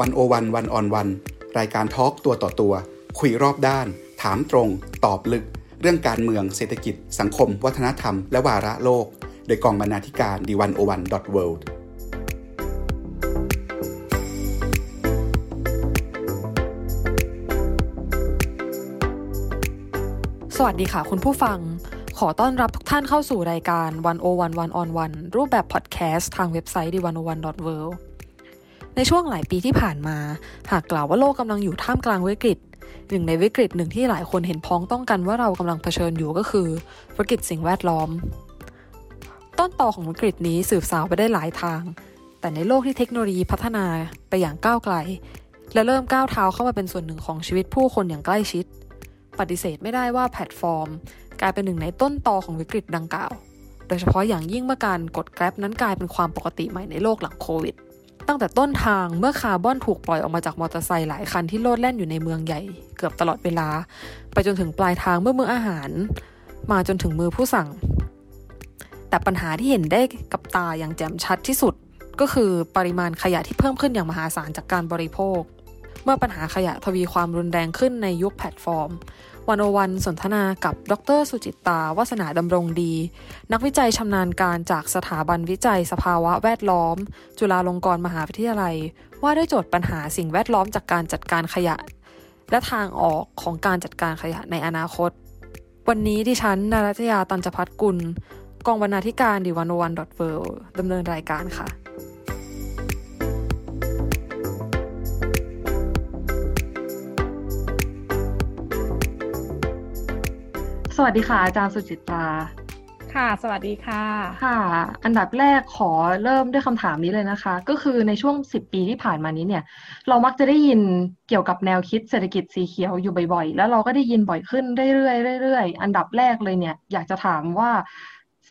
วันโอวันวันออนวันรายการทอล์กตัวต่อตัว คุยรอบด้าน ถามตรง ตอบลึก เรื่องการเมืองเศรษฐกิจ สังคม วัฒนธรรม และวาระโลก โดยกองบรรณาธิการดีวันโอวันดอทเวิลด์สวัสดีค่ะคุณผู้ฟัง ขอต้อนรับทุกท่านเข้าสู่รายการ 101 One on 1รูปแบบพอดแคสต์ทางเว็บไซต์ d 1 0 1 w o r l d ในช่วงหลายปีที่ผ่านมา หากกล่าวว่าโลกกำลังอยู่ท่ามกลางวิกฤตหนึ่งในวิกฤตหนึ่งที่หลายคนเห็นพ้องต้องกันว่าเรากำลังเผชิญอยู่ก็คือวิกฤตสิ่งแวดล้อม ต้นตอของวิกฤตนี้สืบสาวไปได้หลายทาง แต่ในโลกที่เทคโนโลยีพัฒนาไปอย่างก้าวไกล และเริ่มก้าวเท้าเข้ามาเป็นส่วนหนึ่งของชีวิตผู้คนอย่างใกล้ชิด ปฏิเสธไม่ได้ว่าแพลตฟอร์ม กลายเป็นหนึ่งในต้นตอของวิกฤตดังกล่าว โดยเฉพาะอย่างยิ่งเมื่อการกดแกร็บนั้นกลายเป็นความปกติใหม่ในโลกหลังโควิด ตั้งแต่ต้นทางเมื่อคาร์บอนถูกปล่อยออกมาจากมอเตอร์ไซค์หลายคันที่โลดแล่นอยู่ในเมืองใหญ่ เกือบตลอดเวลา ไปจนถึงปลายทางเมื่อมื้ออาหาร มาจนถึงมือผู้สั่ง แต่ปัญหาที่เห็นได้กับตาอย่างแจ่มชัดที่สุด ก็คือปริมาณขยะที่เพิ่มขึ้นอย่างมหาศาลจากการบริโภค เมื่อปัญหาขยะทวีความรุนแรงขึ้นในยุคแพลตฟอร์ม One-O-One สนทนากับ ดร สุจิตราวาสนาดำรงดี นักวิจัยชำนาญการจากสถาบันวิจัยสภาวะแวดล้อม จุฬาลงกรณ์มหาวิทยาลัย ว่าด้วยโจทย์ปัญหาสิ่งแวดล้อมจากการจัดการขยะ และทางออกของการจัดการขยะในอนาคต วันนี้ดิฉันนารัตยาตันจพัฒกุล กองบรรณาธิการดีวันโอวันดอทเวดำเนินรายการค่ะ สวัสดีค่ะ อาจารย์สุจิตรา ค่ะ สวัสดีค่ะ ค่ะ อันดับแรกขอเริ่มด้วยคำถามนี้เลยนะคะ ก็คือในช่วงสิบปีที่ผ่านมานี้เนี่ย เรามักจะได้ยินเกี่ยวกับแนวคิดเศรษฐกิจสีเขียวอยู่บ่อยๆ แล้วเราก็ได้ยินบ่อยขึ้นเรื่อยๆเรื่อยๆ อันดับแรกเลยเนี่ย อยากจะถามว่า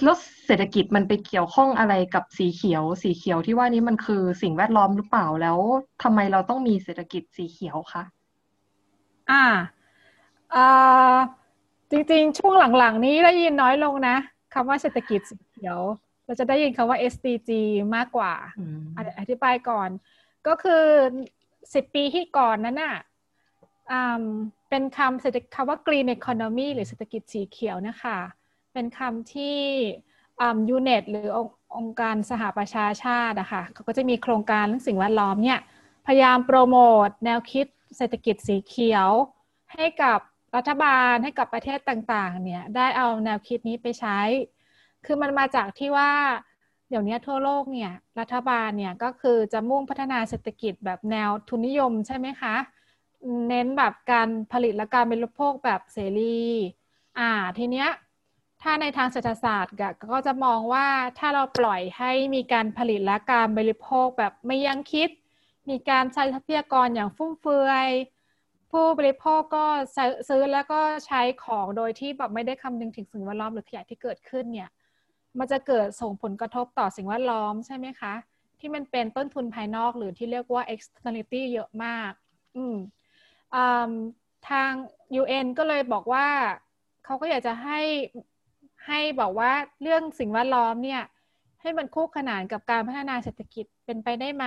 แล้วเศรษฐกิจมันไปเกี่ยวข้องอะไรกับสีเขียว สีเขียวที่ว่านี้มันคือสิ่งแวดล้อมหรือเปล่าแล้วทำไมเราต้องมีเศรษฐกิจสีเขียวคะอ่าอ่า จริงๆ ช่วงหลังๆ นี้ได้ยินน้อยลงนะคำว่าเศรษฐกิจสีเขียว เราจะได้ยินคำว่า SDG มากกว่า อธิบายก่อน ก็คือสิบปีที่ก่อนนั้นน่ะเป็นคำเศรษฐคำว่า green economy หรือเศรษฐกิจสีเขียวนะคะ เป็นคำที่ยูเน็ตหรือองค์การสหประชาชาติอะคะ่ะเขาก็จะมีโครงการเรื่องสิ่งแวดล้อมเนี่ย พยายามโปรโมทแนวคิดเศรษฐกิจสีเขียวให้กับ รัฐบาลให้กับประเทศต่างๆ เนี่ย ได้เอาแนวคิดนี้ไปใช้ คือมันมาจากที่ว่า เดี๋ยวนี้ทั่วโลกเนี่ย รัฐบาลเนี่ยก็คือจะมุ่งพัฒนาเศรษฐกิจแบบแนวทุนนิยมใช่ไหมคะ เน้นแบบการผลิตและการบริโภคแบบเสรี อ่า ทีเนี้ย ถ้าในทางเศรษฐศาสตร์ก็จะมองว่าถ้าเราปล่อยให้มีการผลิตและการบริโภคแบบไม่ยั้งคิด มีการใช้ทรัพยากรอย่างฟุ่มเฟือย ผู้บริโภคก็ซื้อแล้วก็ใช้ของโดยที่แบบไม่ได้คำนึงถึงสิ่งแวดล้อมหรือขยะที่เกิดขึ้นเนี่ย มันจะเกิดส่งผลกระทบต่อสิ่งแวดล้อมใช่ไหมคะ ที่มันเป็นต้นทุนภายนอกหรือที่เรียกว่า externality เยอะมาก อืมทาง UN ก็เลยบอกว่าเขาก็อยากจะให้ให้บอกว่าเรื่องสิ่งแวดล้อมเนี่ยให้มันคู่ขนานกับการพัฒนาเศรษฐกิจเป็นไปได้ไหม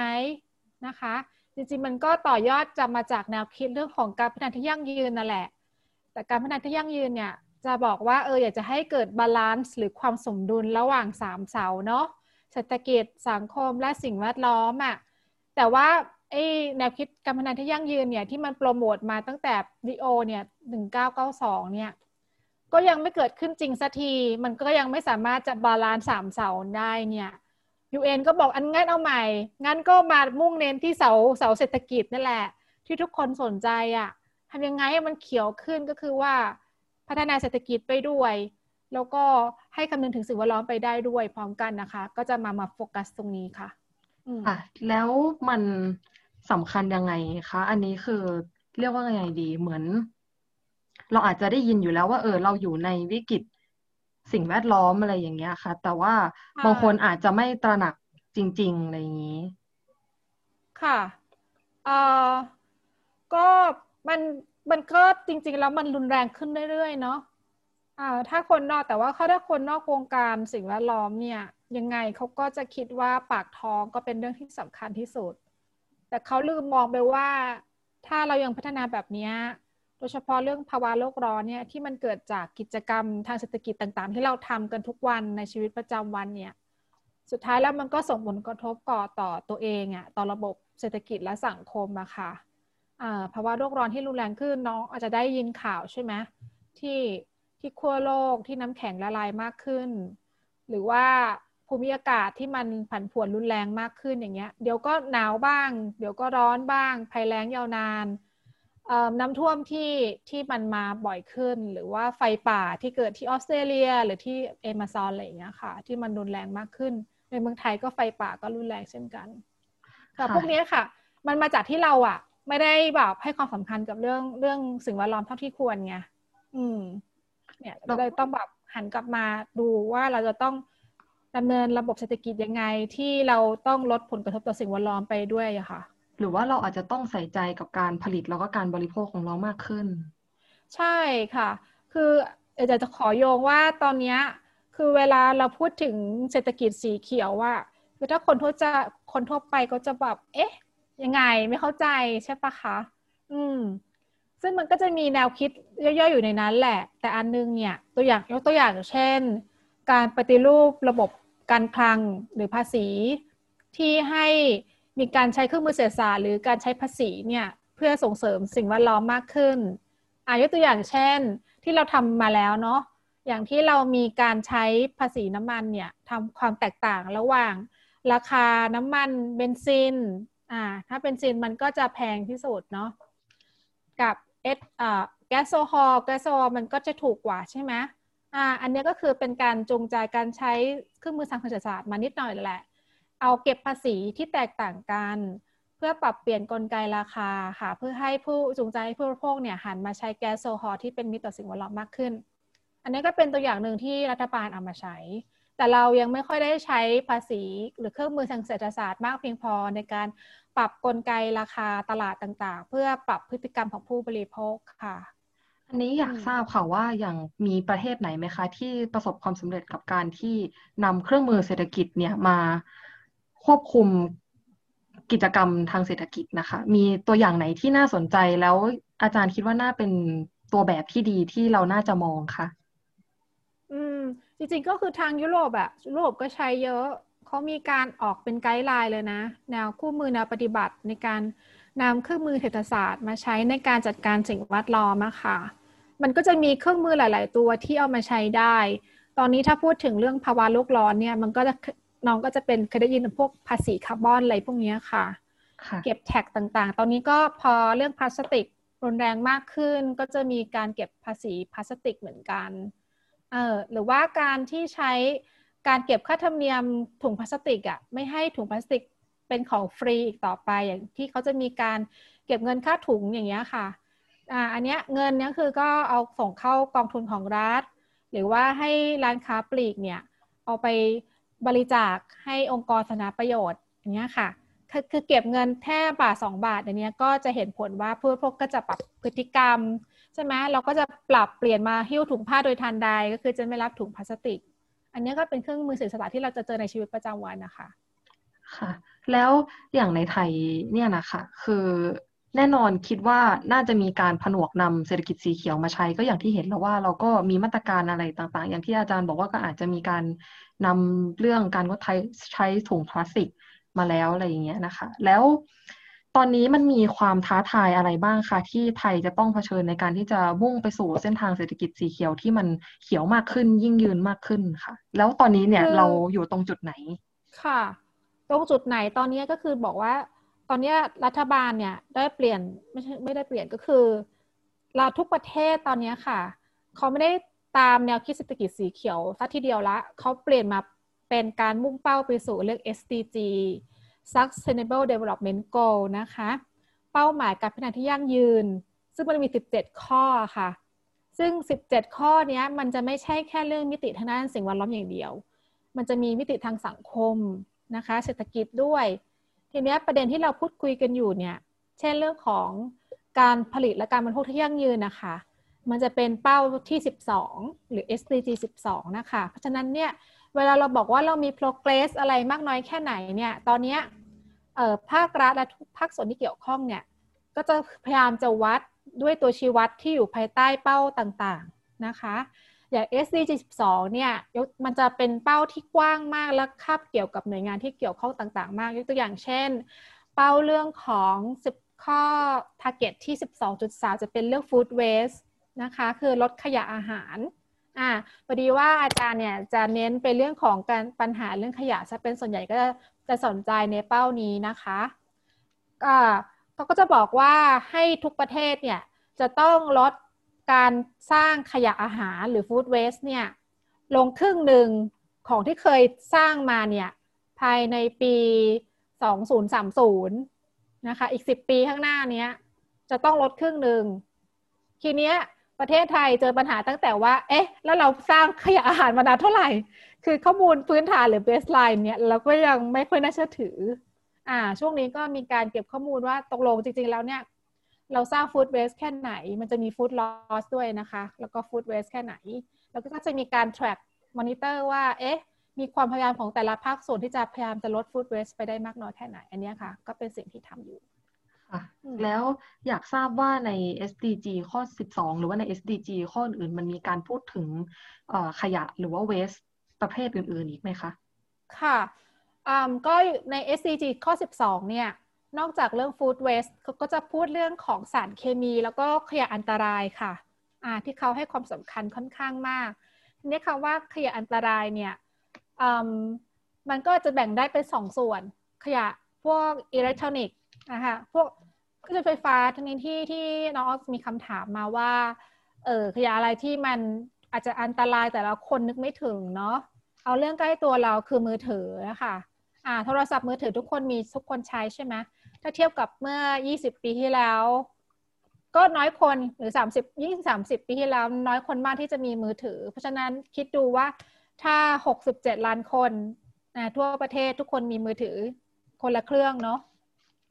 นะคะ จริงๆ มันก็ต่อยอดจะมาจากแนวคิดเรื่องของการพัฒนาที่ยั่งยืนนั่นแหละ แต่การพัฒนาที่ยั่งยืนเนี่ยจะบอกว่าเอออยากจะให้เกิด balance หรือความสมดุลระหว่างสามเสาเนาะเศรษฐกิจสังคมและสิ่งแวดล้อมอะ่ะแต่ว่าไอ้แนวคิดการพัฒนาที่ยั่งยืนเนี่ยที่มันโปรโมทมาตั้งแต่ริโอเนี่ยหนึ่งเก้าเก้าสองเนี่ย ก็ยังไม่เกิดขึ้นจริงสักที มันก็ยังไม่สามารถจะ balance สามเสาได้เนี่ย UN ก็บอกอันงั้นเอาใหม่ งั้นก็มามุ่งเน้นที่เสาเสาเศรษฐกิจนั่นแหละ ที่ทุกคนสนใจอะ่ะทำยังไงให้มันเขียวขึ้นก็คือว่าพัฒนาเศรษฐกิจไปด้วย แล้วก็ให้คำนึงถึงสิ่งแวดล้อมไปได้ด้วยพร้อมกันนะคะ ก็จะมามาโฟกัสตรงนี้ค่ะค่ะ แล้วมันสำคัญยังไงคะ อันนี้คือเรียกว่าไงดีเหมือน เราอาจจะได้ยินอยู่แล้วว่า เออ เราอยู่ในวิกฤต สิ่งแวดล้อมอะไรอย่างเงี้ยค่ะ แต่ว่าบางคนอาจจะไม่ตระหนักจริง ๆ อะไรอย่างนี้ ค่ะเอ่อก็มันมันก็จริง ๆ แล้วมันรุนแรงขึ้นเรื่อยๆเนาะอ่าถ้าคนนอกแต่ว่าเขาถ้าคนนอกวงการสิ่งแวดล้อมเนี่ย ยังไงเขาก็จะคิดว่าปากท้องก็เป็นเรื่องที่สำคัญที่สุด แต่เขาลืมมองไปว่า ถ้าเรายังพัฒนาแบบนี้ โดยเฉพาะเรื่องภาวะโลกร้อนเนี่ยที่มันเกิดจากกิจกรรมทางเศรษฐกิจต่างๆ ที่เราทำกันทุกวันในชีวิตประจำวันเนี่ยสุดท้ายแล้วมันก็ส่งผลกระทบก่อต่อตัวเองอะต่อระบบเศรษฐกิจและสังคมอะค่ะภาวะโลกร้อนที่รุนแรงขึ้นน้องอาจจะได้ยินข่าวใช่ไหมที่ที่ขั้วโลกที่น้ำแข็งละลายมากขึ้น หรือว่าภูมิอากาศที่มันผันผวนรุนแรงมากขึ้นอย่างเงี้ย เดี๋ยวก็หนาวบ้าง เดี๋ยวก็ร้อนบ้างภัยแล้งยาวนาน น้ำท่วมที่ที่มันมาบ่อยขึ้น หรือว่าไฟป่าที่เกิดที่ออสเตรเลีย หรือที่เอมาซอนอะไรอย่างเงี้ยค่ะ ที่มันรุนแรงมากขึ้น ในเมืองไทยก็ไฟป่าก็รุนแรงเช่นกันแต่พวกนี้ค่ะ มันมาจากที่เราอะ ไม่ได้แบบให้ความสำคัญกับเรื่องเรื่องสิ่งแวดล้อมเท่าที่ควรไงอืม เนี่ยเราเลยต้องแบบหันกลับมาดูว่าเราจะต้องดำเนินระบบเศรษฐกิจยังไงที่เราต้องลดผลกระทบต่อสิ่งแวดล้อมไปด้วยอะค่ะ หรือว่าเราอาจจะต้องใส่ใจกับการผลิตแล้วก็การบริโภคของเรามากขึ้น ใช่ค่ะ คืออาจจะขอโยงว่าตอนนี้คือเวลาเราพูดถึงเศรษฐกิจสีเขียวว่าคือถ้าคนทั่วจะคนทั่วไปก็จะแบบเอ๊ะ ยังไงไม่เข้าใจใช่ปะคะ อืม ซึ่งมันก็จะมีแนวคิดย่อยๆอยู่ในนั้นแหละ แต่อันนึงเนี่ย ตัวอย่างยกตัวอย่างเช่น การปฏิรูประบบการคลังหรือภาษีที่ให้ มีการใช้เครื่องมือเศรษฐศาสตร์หรือการใช้ภาษีเนี่ยเพื่อส่งเสริมสิ่งแวดล้อมมากขึ้นอายกตัวอย่างเช่นที่เราทำมาแล้วเนาะอย่างที่เรามีการใช้ภาษีน้ำมันเนี่ยทำความแตกต่างระหว่าง ราคาน้ำมันเบนซินอ่าถ้าเบนซินมันก็จะแพงที่สุดเนาะกับเอสอ่าแก๊สโซฮอลแก๊สโซฮอลมันก็จะถูกกว่าใช่ไหมอ่าอันนี้ก็คือเป็นการจูงใจการใช้เครื่องมือทางเศรษฐศาสตร์มานิดหน่อยแหละ เอาเก็บภาษีที่แตกต่างกัน เพื่อปรับเปลี่ยนกลไกราคาค่ะ เพื่อให้ผู้จูงใจผู้บริโภคเนี่ยหันมาใช้แก๊สโซฮอลที่เป็นมิตรต่อสิ่งแวดล้อมมากขึ้น อันนี้ก็เป็นตัวอย่างหนึ่งที่รัฐบาลเอามาใช้ แต่เรายังไม่ค่อยได้ใช้ภาษีหรือเครื่องมือทางเศรษฐศาสตร์มากเพียงพอในการปรับกลไกราคาตลาดต่างๆ เพื่อปรับพฤติกรรมของผู้บริโภคค่ะอันนี้อยากทราบค่ะว่าอย่างมีประเทศไหนไหมคะ ที่ประสบความสำเร็จกับการที่นำเครื่องมือเศรษฐกิจเนี่ยมา ควบคุมกิจกรรมทางเศรษฐกิจนะคะ มีตัวอย่างไหนที่น่าสนใจแล้วอาจารย์คิดว่าน่าเป็นตัวแบบที่ดีที่เราน่าจะมองคะอืม จริงๆก็คือทางยุโรปอะยุโรปก็ใช้เยอะเขามีการออกเป็นไกด์ไลน์เลยนะ แนวคู่มือแนวปฏิบัติในการนำเครื่องมือเศรษฐศาสตร์ มาใช้ในการจัดการสิ่งแวดล้อมอะค่ะ มันก็จะมีเครื่องมือหลาย ๆ ตัวที่เอามาใช้ได้ ตอนนี้ถ้าพูดถึงเรื่องภาวะโลกร้อนเนี่ย มันก็จะ น้องก็จะเป็นเคยได้ยินพวกภาษีคาร์บอนอะไรพวกนี้ค่ะ เก็บแท็กต่างๆ ตอนนี้ก็พอเรื่องพลาสติกรุนแรงมากขึ้น ก็จะมีการเก็บภาษีพลาสติกเหมือนกันเออหรือว่าการที่ใช้การเก็บค่าธรรมเนียมถุงพลาสติกอะ่ะไม่ให้ถุงพลาสติกเป็นของฟรีอีกต่อไปอย่างที่เขาจะมีการเก็บเงินค่าถุงอย่างเงี้ยค่ะอ่าอันเนี้ยเงินเนี้ยคือก็เอาส่งเข้ากองทุนของรัฐ หรือว่าให้ร้านค้าปลีกเนี่ยเอาไป บริจาคให้องค์กรสาธารณประโยชน์อย่างเงี้ยค่ะคือเก็บเงินแค่บาทสองบาทอย่างเนี้ยก็จะเห็นผลว่าผู้พกก็จะปรับพฤติกรรม ใช่ไหมเราก็จะปรับเปลี่ยนมาหิ้วถุงผ้าโดยทันใดก็คือจะไม่รับถุงพลาสติก อันนี้ก็เป็นเครื่องมือสื่อสารที่เราจะเจอในชีวิตประจำวันนะคะค่ะ แล้วอย่างในไทยเนี่ยนะคะคือ แน่นอนคิดว่าน่าจะมีการผนวกนำเศรษฐกิจสีเขียวมาใช้ก็อย่างที่เห็นแล้วว่าเราก็มีมาตรการอะไรต่างๆ อย่างที่อาจารย์บอกว่าก็อาจจะมีการนำเรื่องการงดใช้ถุงพลาสติกมาแล้วอะไรอย่างเงี้ยนะคะ แล้วตอนนี้มันมีความท้าทายอะไรบ้างคะที่ไทยจะต้องเผชิญในการที่จะมุ่งไปสู่เส้นทางเศรษฐกิจสีเขียวที่มันเขียวมากขึ้นยิ่งยืนมากขึ้นค่ะ แล้วตอนนี้เนี่ยเราอยู่ตรงจุดไหนค่ะ ตรงจุดไหนตอนนี้ก็คือบอกว่า ตอนนี้รัฐบาลเนี่ยได้เปลี่ยนไม่ใช่ไม่ได้เปลี่ยนก็คือ เราทุกประเทศตอนนี้ค่ะ เขาไม่ได้ตามแนวคิดเศรษฐกิจสีเขียวซะทีเดียวละเขาเปลี่ยนมาเป็นการมุ่งเป้าไปสู่เรื่อง SDG Sustainable Development Goal นะคะ เป้าหมายการพัฒนาที่ยั่งยืน ซึ่งมันมี 17 ข้อค่ะ ซึ่ง 17 ข้อนี้มันจะไม่ใช่แค่เรื่องมิติทางด้านสิ่งแวดล้อมอย่างเดียว มันจะมีมิติทางสังคมนะคะ เศรษฐกิจด้วย ทีนี้ประเด็นที่เราพูดคุยกันอยู่เนี่ย เช่นเรื่องของการผลิตและการบริโภคที่ยั่งยืนนะคะ มันจะเป็นเป้าที่ 12 หรือ SDG 12 นะคะ เพราะฉะนั้นเนี่ย เวลาเราบอกว่าเรามี progress อะไรมากน้อยแค่ไหนเนี่ย ตอนนี้ภาครัฐและทุกภาคส่วนที่เกี่ยวข้องเนี่ย ก็จะพยายามจะวัดด้วยตัวชี้วัดที่อยู่ภายใต้เป้าต่างๆนะคะ อย่าง SDG 12เนี่ยมันจะเป็นเป้าที่กว้างมากและคาบเกี่ยวกับหน่วยงานที่เกี่ยวข้องต่างๆ มากยกตัวอย่างเช่น เป้าเรื่องของ10ข้อ target ที่ 12.3 จะเป็นเรื่อง food waste นะคะ คือลดขยะอาหารอ่าพอดีว่าอาจารย์เนี่ยจะเน้นไปเรื่องของการปัญหาเรื่องขยะจะเป็นส่วนใหญ่ก็จะจะสนใจในเป้านี้นะคะก็เขาก็จะบอกว่าให้ทุกประเทศเนี่ยจะต้องลด การสร้างขยะอาหารหรือ food waste เนี่ยลงครึ่งหนึ่งของที่เคยสร้างมาเนี่ยภายในปี 2030 นะคะ อีก 10 ปีข้างหน้านี้จะต้องลดครึ่งหนึ่งทีเนี้ยประเทศไทยเจอปัญหาตั้งแต่ว่า เอ๊ะ แล้วเราสร้างขยะอาหารมานานเท่าไหร่ คือข้อมูลพื้นฐานหรือเบสไลน์เนี่ยเราก็ยังไม่ค่อยน่าเชื่อถือ อ่า ช่วงนี้ก็มีการเก็บข้อมูลว่าตกลงจริง ๆ แล้วเนี่ย เราสร้างฟู้ดเวสแค่ไหน มันจะมีฟู้ดลอสด้วยนะคะ แล้วก็ฟู้ดเวสแค่ไหน แล้วก็จะมีการ track monitor ว่า เอ๊ะ มีความพยายามของแต่ละภาคส่วนที่จะพยายามจะลดฟู้ดเวสไปได้มากน้อยแค่ไหน อันนี้ค่ะ ก็เป็นสิ่งที่ทำอยู่ค่ะแล้วอยากทราบว่าใน SDG ข้อ 12 หรือว่าใน SDG ข้ออื่นมันมีการพูดถึงขยะหรือว่า waste ประเภทอื่น ๆ อีกไหมคะ ค่ะก็ใน SDG ข้อ 12 เนี่ย นอกจากเรื่อง food waste เขาก็จะพูดเรื่องของสารเคมีแล้วก็ขยะอันตรายค่ะะที่เขาให้ความสำคัญค่อนข้างมากนี่คำว่าขยะอันตรายเนี่ยมันก็จะแบ่งได้เป็นสองส่วน ขยะพวกอิเล็กทรอนิกส์นะคะพวกเครื่องไฟฟ้าทั้งนี้ที่ที่น้องมีคำถามมาว่าเออขยะอะไรที่มันอาจจะอันตรายแต่ละคนนึกไม่ถึงเนาะเอาเรื่องใกล้ตัวเราคือมือถือนะคะอ่าโทรศัพท์มือถือทุกคนมีทุกคนใช้ใช่ไหม ถ้าเทียบกับเมื่อ 20 ปีที่แล้ว ก็น้อยคนหรือ 30 ยิ่ง 30 ปีที่แล้ว น้อยคนมากที่จะมีมือถือ เพราะฉะนั้นคิดดูว่าถ้า 67 ล้านคนนะทั่วประเทศทุกคนมีมือถือคนละเครื่องเนาะ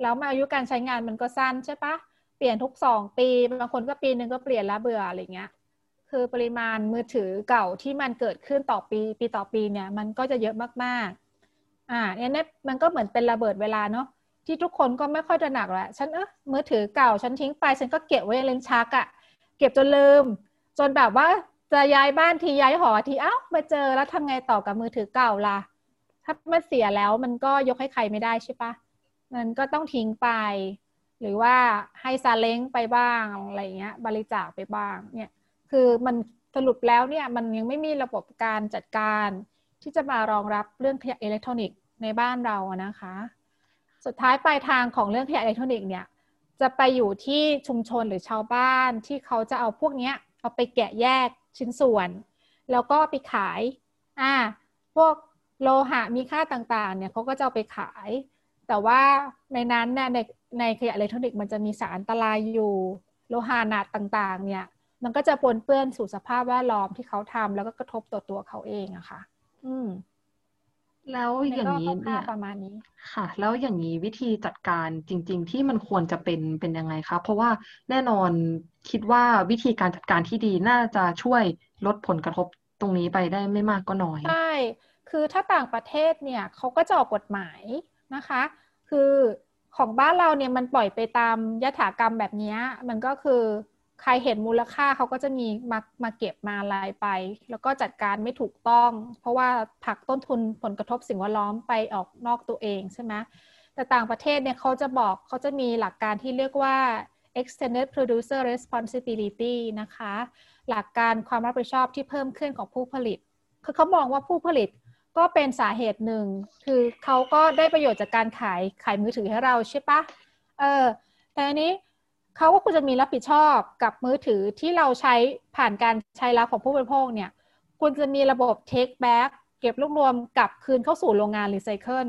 แล้วมาอายุการใช้งานมันก็สั้นใช่ปะเปลี่ยนทุกสองปีบางคนก็ปีหนึ่งก็เปลี่ยนแล้วเบื่ออะไรเงี้ย คือปริมาณมือถือเก่าที่มันเกิดขึ้นต่อปี ปีต่อปีเนี่ย มันก็จะเยอะมากๆ อ่าเนี่ยมันก็เหมือนเป็นระเบิดเวลาเนาะ ที่ทุกคนก็ไม่ค่อยตระหนักแหละฉันเออมือถือเก่าฉันทิ้งไป ฉันก็เก็บไว้ในเลนชักอะเก็บจนลืม จนแบบว่าจะย้ายบ้านทีย้ายหอทีเอ้ามาเจอแล้วทำไงต่อกับมือถือเก่าล่ะ ถ้ามันเสียแล้วมันก็ยกให้ใครไม่ได้ใช่ปะมันก็ต้องทิ้งไป หรือว่าให้ซาเล้งไปบ้างอะไรเงี้ย บริจาคไปบ้างเนี่ยคือมันสรุปแล้วเนี่ยมันยังไม่มีระบบการจัดการที่จะมารองรับเรื่องอิเล็กทรอนิกส์ในบ้านเรานะคะ สุดท้ายปลายทางของเรื่องขยะอิเล็กทรอนิกส์เนี่ยจะไปอยู่ที่ชุมชนหรือชาวบ้านที่เขาจะเอาพวกเนี้ยเอาไปแกะแยกชิ้นส่วน แล้วก็ไปขายอ่าพวกโลหะมีค่าต่างๆเนี่ยเขาก็จะเอาไปขาย แต่ว่าในนั้นเนี่ยในในขยะอิเล็กทรอนิกส์มันจะมีสารอันตรายอยู่โลหะหนักต่างๆ เนี่ย มันก็จะปนเปื้อนสู่สภาพแวดล้อมที่เขาทำแล้วก็กระทบต่อตัวเขาเองอะค่ะ อืม แล้วอย่างนี้เนี่ยประมาณนี้ค่ะ แล้วอย่างนี้วิธีจัดการจริง ๆ ที่มันควรจะเป็นเป็นยังไงคะเพราะว่าแน่นอนคิดว่าวิธีการจัดการที่ดีน่าจะช่วยลดผลกระทบตรงนี้ไปได้ไม่มากก็น้อยใช่คือถ้าต่างประเทศเนี่ยเขาก็จะออกกฎหมายนะคะ คือของบ้านเราเนี่ยมันปล่อยไปตามยถากรรมแบบนี้มันก็คือ ใครเห็นมูลค่าเขาก็จะมีมามาเก็บมาลายไป แล้วก็จัดการไม่ถูกต้อง เพราะว่าผักต้นทุนผลกระทบสิ่งแวดล้อมไปออกนอกตัวเองใช่ไหมแต่ต่างประเทศเนี่ยเขาจะบอกเขาจะมีหลักการที่เรียกว่า extended producer responsibility นะคะ หลักการความรับผิดชอบที่เพิ่มขึ้นของผู้ผลิต คือเขามองว่าผู้ผลิตก็เป็นสาเหตุหนึ่ง คือเขาก็ได้ประโยชน์จากการขายขายมือถือให้เราใช่ปะเออแต่อันนี้ เขาก็ควรจะมีรับผิดชอบกับมือถือที่เราใช้ผ่านการใช้แล้วของผู้บริโภคเนี่ยควรจะมีระบบ take back เก็บรวบรวมกลับคืนเข้าสู่โรงงานรีไซเคิล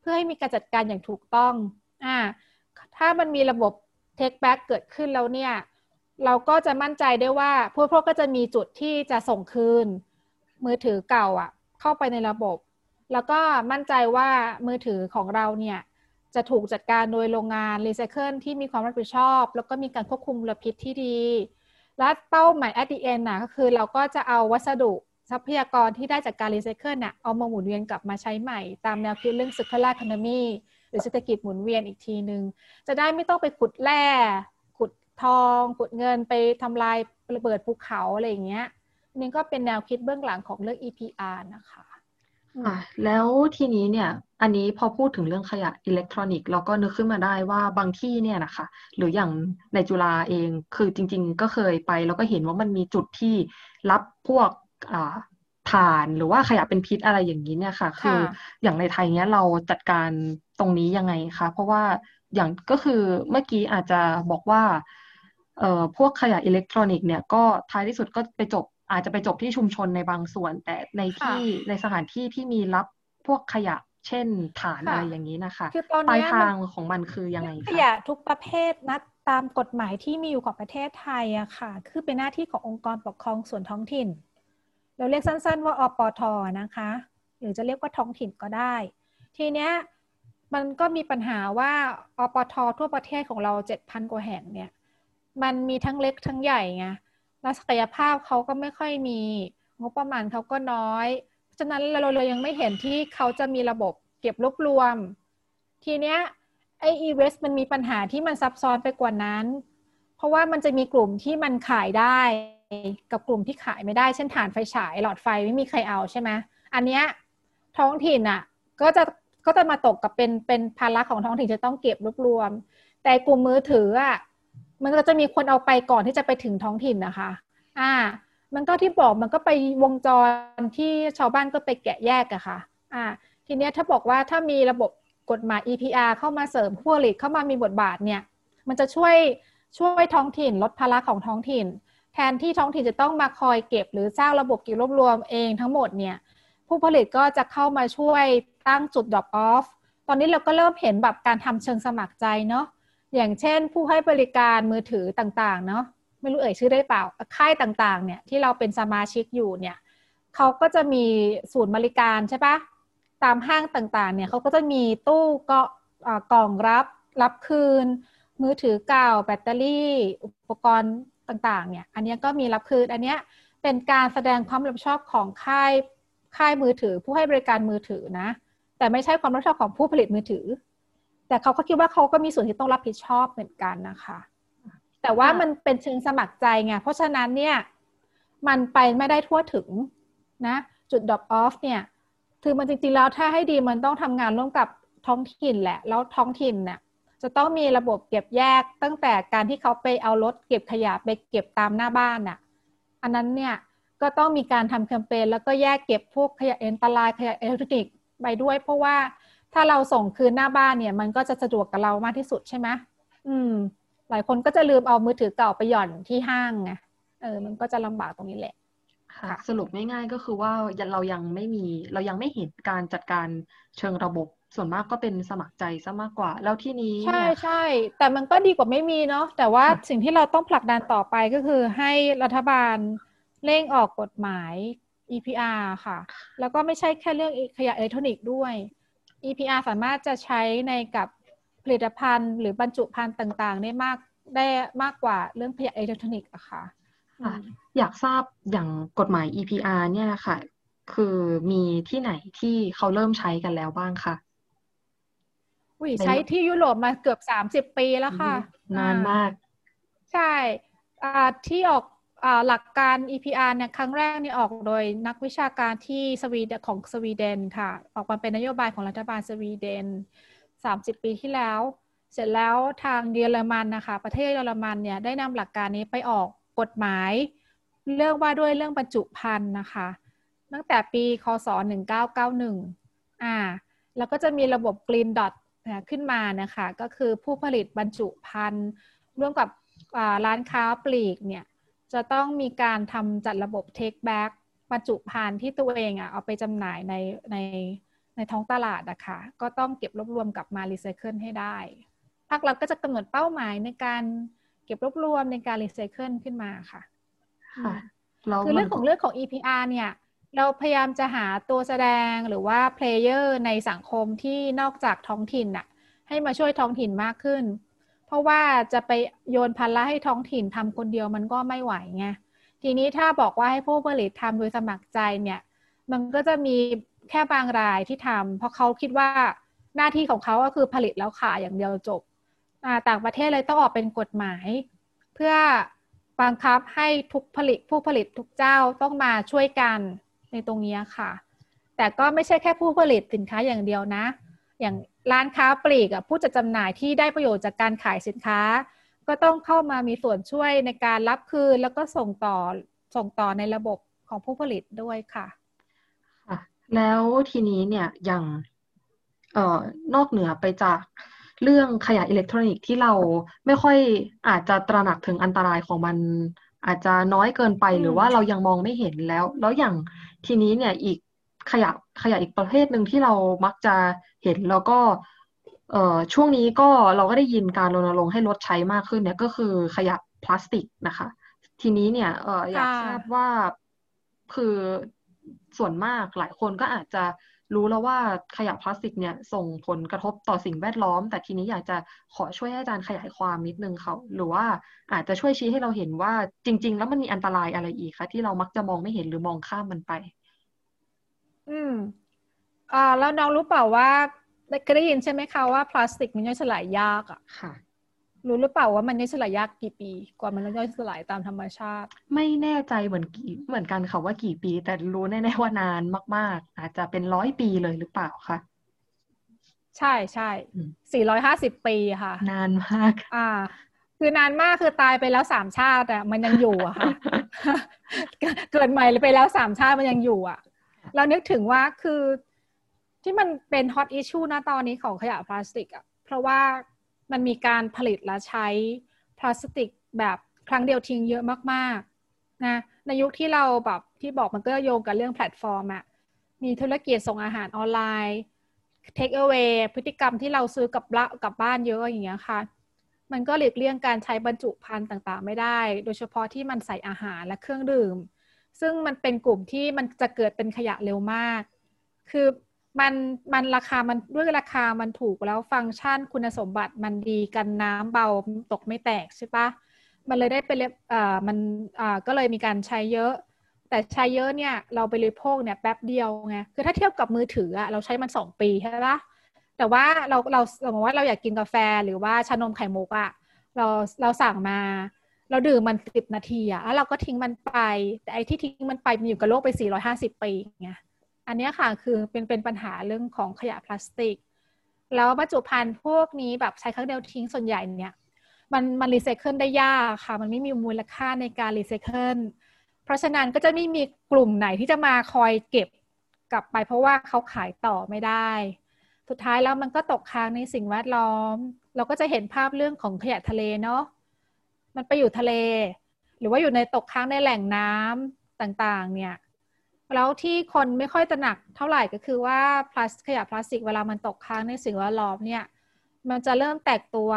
เพื่อให้มีการจัดการอย่างถูกต้องอ่าถ้ามันมีระบบ take back เกิดขึ้นแล้วเนี่ยเราก็จะมั่นใจได้ว่าผู้บริโภคก็จะมีจุดที่จะส่งคืน มือถือเก่าอะ่ะ เข้าไปในระบบ แล้วก็มั่นใจว่ามือถือของเราเนี่ย จะถูกจัดการโดยโรงงานรีไซเคิลที่มีความรับผิดชอบ แล้วก็มีการควบคุมมลพิษที่ดี และเป้าหมาย at the end นะก็คือเราก็จะเอาวัสดุทรัพยากรที่ได้จากการรีไซเคิลน่ะเอามาหมุนเวียนกลับมาใช้ใหม่ ตามแนวคิดเรื่อง circular economy หรือเศรษฐกิจหมุนเวียนอีกทีหนึ่งจะได้ไม่ต้องไปขุดแร่ขุดทองขุดเงินไปทำลายระเบิดภูเขาอะไรอย่างเงี้ยนี่ก็เป็นแนวคิดเบื้องหลังของเรื่อง EPR นะคะ อะแล้วทีนี้เนี่ย อันนี้พอพูดถึงเรื่องขยะอิเล็กทรอนิกส์เราก็นึกขึ้นมาได้ว่าบางที่เนี่ยนะคะ หรืออย่างในจุฬาเองคือจริง ๆ ก็เคยไป แล้วก็เห็นว่ามันมีจุดที่รับพวกอ่าถ่านหรือว่าขยะเป็นพิษอะไรอย่างนี้เนี่ยค่ะ คืออย่างในไทยเนี้ยเราจัดการตรงนี้ยังไงคะเพราะว่าอย่างก็คือเมื่อกี้อาจจะบอกว่าเอ่อพวกขยะอิเล็กทรอนิกส์เนี่ยก็ท้ายที่สุดก็ไปจบ อาจจะไปจบที่ชุมชนในบางส่วน แต่ในที่ในสถานที่ที่มีรับพวกขยะเช่นฐานอะไรอย่างนี้นะคะคือตอนปลายทางของมันคือยังไงขยะทุกประเภทนะตามกฎหมายที่มีอยู่ของประเทศไทยอะค่ะ คือเป็นหน้าที่ขององค์กรปกครองส่วนท้องถิ่น เราเรียกสั้น ๆ ว่าอปทนะคะ หรือจะเรียกว่าท้องถิ่นก็ได้ ทีเนี้ยมันก็มีปัญหาว่าอปททั่วประเทศของเราเจ็ดพันกว่าแห่งเนี่ย มันมีทั้งเล็กทั้งใหญ่ไง แล้วศักยภาพเขาก็ไม่ค่อยมี งบประมาณเขาก็น้อย เพราะฉะนั้นเราเลยยังไม่เห็นที่เขาจะมีระบบเก็บรวบรวม ทีเนี้ยไอ e-waste มันมีปัญหาที่มันซับซ้อนไปกว่านั้น เพราะว่ามันจะมีกลุ่มที่มันขายได้กับกลุ่มที่ขายไม่ได้ เช่นฐานไฟฉายหลอดไฟไม่มีใครเอาใช่ไหมอันเนี้ยท้องถิ่นอะก็จะก็จะมาตกกับเป็นเป็นภาระของท้องถิ่นจะต้องเก็บรวบรวม แต่กลุ่มมือถืออะ มันก็จะมีคนเอาไปก่อนที่จะไปถึงท้องถิ่นนะคะ อ่า มันก็ที่บอกมันก็ไปวงจรที่ชาวบ้านก็ไปแกะแยกอะค่ะ อ่า ทีเนี้ยถ้าบอกว่าถ้ามีระบบกฎหมาย EPR เข้ามาเสริมผู้ผลิตเข้ามามีบทบาทเนี่ย มันจะช่วยช่วยท้องถิ่น ลดภาระของท้องถิ่น แทนที่ท้องถิ่นจะต้องมาคอยเก็บ หรือสร้างระบบเก็บรวบรวมเองทั้งหมดเนี่ย ผู้ผลิตก็จะเข้ามาช่วยตั้งจุด drop off ตอนนี้เราก็เริ่มเห็นแบบการทำเชิงสมัครใจเนาะ อย่างเช่น ผู้ให้บริการมือถือต่างๆ เนาะไม่รู้เอ่ยชื่อได้เปล่าค่ายต่างๆ เนี่ยที่เราเป็นสมาชิกอยู่เนี่ยเขาก็จะมีศูนย์บริการใช่ปะตามห้างต่างๆ เนี่ยเขาก็จะมีตู้ก็กล่องรับรับคืน มือถือเก่า แบตเตอรี่ อุปกรณ์ต่างๆ เนี่ย อันนี้ก็มีรับคืน อันนี้เป็นการแสดงความรับผิดชอบของค่ายค่ายมือถือ ผู้ให้บริการมือถือนะ แต่ไม่ใช่ความรับผิดชอบของผู้ผลิตมือถือ แต่เขาก็คิดว่าเขาก็มีส่วนที่ต้องรับผิดชอบเหมือนกันนะคะ แต่ว่ามันเป็นเชิงสมัครใจไง เพราะฉะนั้นเนี่ย มันไปไม่ได้ทั่วถึงนะ จุด drop off เนี่ยคือมันจริงๆแล้วถ้าให้ดีมันต้องทำงานร่วมกับท้องถิ่นแหละ แล้วท้องถิ่นเนี่ยจะต้องมีระบบเก็บแยกตั้งแต่การที่เขาไปเอารถเก็บขยะไปเก็บตามหน้าบ้านน่ะ อันนั้นเนี่ยก็ต้องมีการทำแคมเปญแล้วก็แยกเก็บพวกขยะอันตรายขยะอิเล็กทรอนิกส์ไปด้วย เพราะว่า ถ้าเราส่งคืนหน้าบ้านเนี่ย มันก็จะสะดวกกับเรามากที่สุดใช่ไหมอืม หลายคนก็จะลืมเอามือถือเก่าไปหย่อนที่ห้างไงเออ มันก็จะลำบากตรงนี้แหละค่ะสรุปง่ายๆก็คือว่าเรายังไม่มีเรายังไม่เห็นการจัดการเชิงระบบส่วนมากก็เป็นสมัครใจซะมากกว่า แล้วที่นี้ ใช่ใช่แต่มันก็ดีกว่าไม่มีเนาะแต่ว่าสิ่งที่เราต้องผลักดันต่อไปก็คือให้รัฐบาลเร่งออกกฎหมาย EPR ค่ะ แล้วก็ไม่ใช่แค่เรื่องขยะอิเล็กทรอนิกส์ด้วย EPR สามารถจะใช้ในกับผลิตภัณฑ์ หรือบรรจุภัณฑ์ต่างๆ ได้มากได้มากกว่าเรื่องขยะอิเล็กทรอนิกส์อะค่ะอยากทราบอย่างกฎหมาย EPR เนี่ยนะคะคือมีที่ไหนที่เขาเริ่มใช้กันแล้วบ้างคะใช้ที่ยุโรปมาเกือบสามสิบปีแล้วค่ะ นานมาก ใช่ที่ออก หลักการ EPR เนี่ยครั้งแรกนี่ออกโดยนักวิชาการที่สวีเดนของสวีเดนค่ะ ออกมาเป็นนโยบายของรัฐบาลสวีเดน 30 ปีที่แล้ว เสร็จแล้วทางเยอรมันนะคะ ประเทศเยอรมันเนี่ยได้นำหลักการนี้ไปออกกฎหมาย เรื่องว่าด้วยเรื่องบรรจุภัณฑ์นะคะ ตั้งแต่ปีคศ 1991อ่าแล้วก็จะมีระบบ Green Dot ขึ้นมานะคะ ก็คือผู้ผลิตบรรจุภัณฑ์ร่วมกับร้านค้าปลีกเนี่ย จะต้องมีการทำจัดระบบ take back บรรจุภัณฑ์ที่ตัวเองอะเอาไปจำหน่ายในในในท้องตลาดอะค่ะก็ต้องเก็บรวบรวมกลับมารีไซเคิลให้ได้ ภาครัฐก็จะกำหนดเป้าหมายในการเก็บรวบรวมในการรีไซเคิลขึ้นมาค่ะค่ะคือเรื่องของเรื่องของ EPR เนี่ย เราพยายามจะหาตัวแสดงหรือว่า player ในสังคมที่นอกจากท้องถิ่นอะให้มาช่วยท้องถิ่นมากขึ้น เพราะว่าจะไปโยนภาระให้ท้องถิ่นทำคนเดียวมันก็ไม่ไหวไงทีนี้ถ้าบอกว่าให้ผู้ผลิตทำโดยสมัครใจเนี่ย มันก็จะมีแค่บางรายที่ทำเพราะเขาคิดว่าหน้าที่ของเขาก็คือผลิตแล้วขายอย่างเดียวจบต่างประเทศเลยต้องออกเป็นกฎหมาย เพื่อบังคับให้ทุกผลิตผู้ผลิตทุกเจ้าต้องมาช่วยกันในตรงนี้ค่ะ แต่ก็ไม่ใช่แค่ผู้ผลิตสินค้าอย่างเดียวนะ อย่างร้านค้าปลีกผู้จัดจำหน่ายที่ได้ประโยชน์จากการขายสินค้า ก็ต้องเข้ามามีส่วนช่วยในการรับคืน แล้วก็ส่งต่อส่งต่อในระบบของผู้ผลิตด้วยค่ะค่ะ แล้วทีนี้เนี่ยอย่างเอ่อนอกเหนือไปจากเรื่องขยะอิเล็กทรอนิกส์ที่เราไม่ค่อยอาจจะตระหนักถึงอันตรายของมันอาจจะน้อยเกินไปหรือว่าเรายังมองไม่เห็นแล้ว แล้วอย่างทีนี้เนี่ยอีกขยะ ขยะอีกประเภทหนึ่งที่เรามักจะเห็นแล้วก็เอ่อช่วงนี้ก็เราก็ได้ยินการรณรงค์ให้ลดใช้มากขึ้นเนี่ยก็คือขยะพลาสติกนะคะ ทีนี้เนี่ยเอออยากทราบว่าคือส่วนมากหลายคนก็อาจจะรู้แล้วว่าขยะพลาสติกเนี่ยส่งผลกระทบต่อสิ่งแวดล้อม แต่ทีนี้อยากจะขอช่วยให้อาจารย์ขยายความนิดนึงเขาหรือว่าอาจจะช่วยชี้ให้เราเห็นว่าจริง ๆ แล้วมันมีอันตรายอะไรอีกคะที่เรามักจะมองไม่เห็นหรือมองข้ามมันไป อืมอ่าแล้วน้องรู้เปล่าว่าเคยได้ยินใช่ไหมคะว่าพลาสติกมันย่อยสลายยากอะค่ะ รู้หรือเปล่าว่ามันย่อยสลายยากกี่ปี กว่ามันจะย่อยสลายตามธรรมชาติ ไม่แน่ใจเหมือนกี่เหมือนกันค่ะว่ากี่ปี แต่รู้แน่ๆว่านานมาก ๆ อาจจะเป็นร้อยปีเลยหรือเปล่าคะใช่ใช่สี่ร้อยห้าสิบปีค่ะ นานมาก อ่า คือนานมากคือตายไปแล้วสามชาติอะมันยังอยู่อะค่ะ เกิดใหม่ไปแล้วสามชาติมันยังอยู่อะ เรานึกถึงว่าคือที่มันเป็น hot issue นะตอนนี้ของขยะพลาสติกอะเพราะว่ามันมีการผลิตและใช้พลาสติกแบบครั้งเดียวทิ้งเยอะมากๆนะในยุคที่เราแบบที่บอกมันก็โยงกับเรื่องแพลตฟอร์มอะมีธุรกิจส่งอาหารออนไลน์ take away พฤติกรรมที่เราซื้อกลับละกลับบ้านเยอะอย่างเงี้ยค่ะ มันก็หลีกเลี่ยงการใช้บรรจุภัณฑ์ต่างๆ ไม่ได้ โดยเฉพาะที่มันใส่อาหารและเครื่องดื่ม ซึ่งมันเป็นกลุ่มที่มันจะเกิดเป็นขยะเร็วมาก คือมันมันราคามันด้วยราคามันถูกแล้วฟังก์ชันคุณสมบัติมันดีกันน้ำเบาตกไม่แตกใช่ปะมันเลยได้ไปเล็บอ่ามันอ่าก็เลยมีการใช้เยอะ แต่ใช้เยอะเนี่ยเราไปริโภคเนี่ยแป๊บเดียวไงคือถ้าเทียบกับมือถืออะเราใช้มันสองปีใช่ปะแต่ว่าเราเราสมมติว่าเราอยากกินกาแฟหรือว่าชานมไข่มุกอะเราเราสั่งมา เราดื่มมันสิบนาทีอะแล้วเราก็ทิ้งมันไป แต่ไอ้ที่ทิ้งมันไปมันอยู่กับโลกไปสี่ร้อยห้าสิบปีไงอันนี้ค่ะคือเป็นเป็นปัญหาเรื่องของขยะพลาสติก แล้วบรรจุภัณฑ์พวกนี้แบบใช้ครั้งเดียวทิ้งส่วนใหญ่เนี่ยมันมันรีไซเคิลได้ยากค่ะ มันไม่มีมูลค่าในการรีไซเคิลเพราะฉะนั้นก็จะไม่มีกลุ่มไหนที่จะมาคอยเก็บกลับไป เพราะว่าเขาขายต่อไม่ได้ สุดท้ายแล้วมันก็ตกค้างในสิ่งแวดล้อม เราก็จะเห็นภาพเรื่องของขยะทะเลเนาะ มันไปอยู่ทะเล หรือว่าอยู่ในตกค้างในแหล่งน้ำต่างๆ เนี่ยแล้วที่คนไม่ค่อยตระหนักเท่าไหร่ก็คือว่าพลาสขยะพลาสติกเวลามันตกค้างในสิ่งแวดล้อมเนี่ยมันจะเริ่มแตกตัว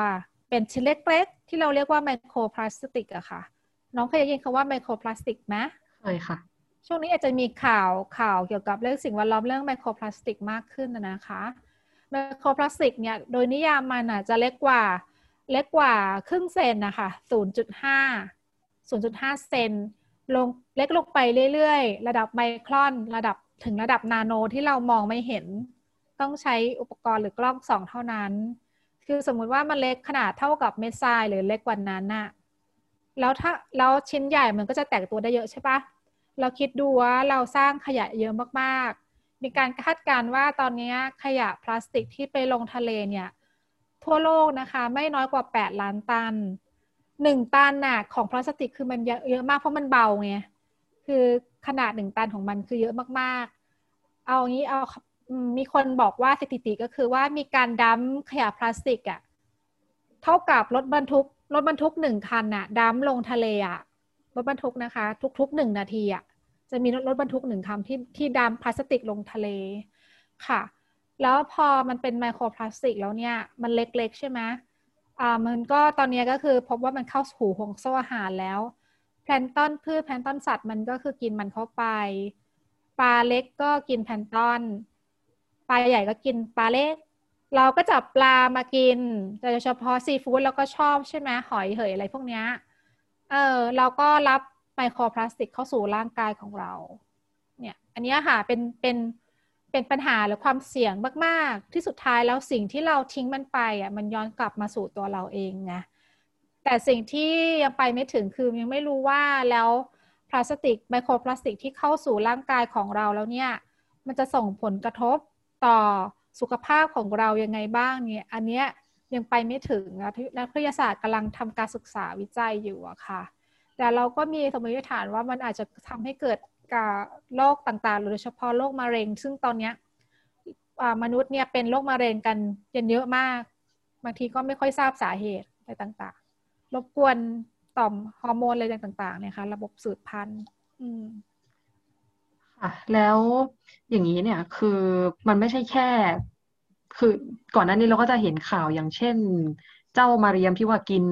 เป็นชิ้นเล็กๆที่เราเรียกว่าไมโครพลาสติกอะค่ะ น้องเคยได้ยินคำว่าไมโครพลาสติกไหมเคยค่ะ ช่วงนี้อาจจะมีข่าวข่าวเกี่ยวกับเรื่องสิ่งแวดล้อมเรื่องไมโครพลาสติกมากขึ้นนะคะไมโครพลาสติกเนี่ยโดยนิยามมันอะจะเล็กกว่า เล็กกว่าครึ่งเซนนะคะ 0.5 0.5 เซนลงเล็กลงไปเรื่อยๆ ระดับไมครอนระดับถึงระดับนาโนที่เรามองไม่เห็น ต้องใช้อุปกรณ์หรือกล้องสองเท่านั้น คือสมมุติว่ามันเล็กขนาดเท่ากับเม็ดทรายหรือเล็กกว่านั้นน่ะแล้วถ้าแล้วชิ้นใหญ่มันก็จะแตกตัวได้เยอะใช่ปะเราคิดดูว่าเราสร้างขยะเยอะมากๆ มีการคาดการณ์ว่าตอนนี้ขยะพลาสติกที่ไปลงทะเลเนี่ย ทั่วโลกนะคะ ไม่น้อยกว่า 8 ล้านตันหนึ่งตันน่ะของพลาสติกคือมันเยอะมากเพราะมันเบาไงคือขนาดหนึ่งตันของมันคือเยอะมากๆ เอางี้เอามีคนบอกว่าสถิติก็คือว่ามีการดัมขยะพลาสติกอะ่ะเท่ากับรถบรรทุกรถบรรทุกหนึ่งคันน่ะ dump ลงทะเลอะรถบรรทุกนะคะ ทุกๆหนึ่งนาทีอะ่ะจะมีรถบรรทุกหนึ่งคันที่ที่ dump พลาสติกลงทะเลค่ะ แล้วพอมันเป็นไมโครพลาสติกแล้วเนี่ย มันเล็กๆ ใช่ไหมอ่ามันก็ตอนนี้ก็คือพบว่ามันเข้าสู่ห่วงโซ่อาหารแล้วแพลงก์ตอนพืชแพลงก์ตอนสัตว์มันก็คือกินมันเข้าไป ปลาเล็กก็กินแพลงก์ตอนปลาใหญ่ก็กินปลาเล็ก เราก็จับปลามากินโดยเฉพาะซีฟู้ดเราก็ชอบใช่ไหมหอยเหยอะไรพวกนี้เออเราก็รับไมโครพลาสติกเข้าสู่ร่างกายของเรา เนี่ย อันนี้ค่ะเป็นเป็น เป็นปัญหาหรือความเสี่ยงมากๆ ที่สุดท้ายแล้วสิ่งที่เราทิ้งมันไปอะมันย้อนกลับมาสู่ตัวเราเองไงแต่สิ่งที่ยังไปไม่ถึงคือยังไม่รู้ว่าแล้วพลาสติกไมโครพลาสติกที่เข้าสู่ร่างกายของเราแล้วเนี่ย มันจะส่งผลกระทบต่อสุขภาพของเรายังไงบ้างเนี่ย อันเนี้ยยังไปไม่ถึงนักวิทยาศาสตร์กำลังทำการศึกษาวิจัยอยู่อะค่ะ แต่เราก็มีสมมติฐานว่ามันอาจจะทำให้เกิด กับโรคต่างๆ โดยเฉพาะโรคมะเร็ง ซึ่งตอนนี้มนุษย์เนี่ยเป็นโรคมะเร็งกันเยอะมาก บางทีก็ไม่ค่อยทราบสาเหตุอะไรต่างๆ รบกวนต่อมฮอร์โมนอะไรต่างๆเนี่ยค่ะระบบสืบพันธุ์ค่ะแล้วอย่างนี้เนี่ยคือมันไม่ใช่แค่ คือก่อนหน้านี้เราก็จะเห็นข่าวอย่างเช่น เจ้ามาเรียมที่ว่ากิน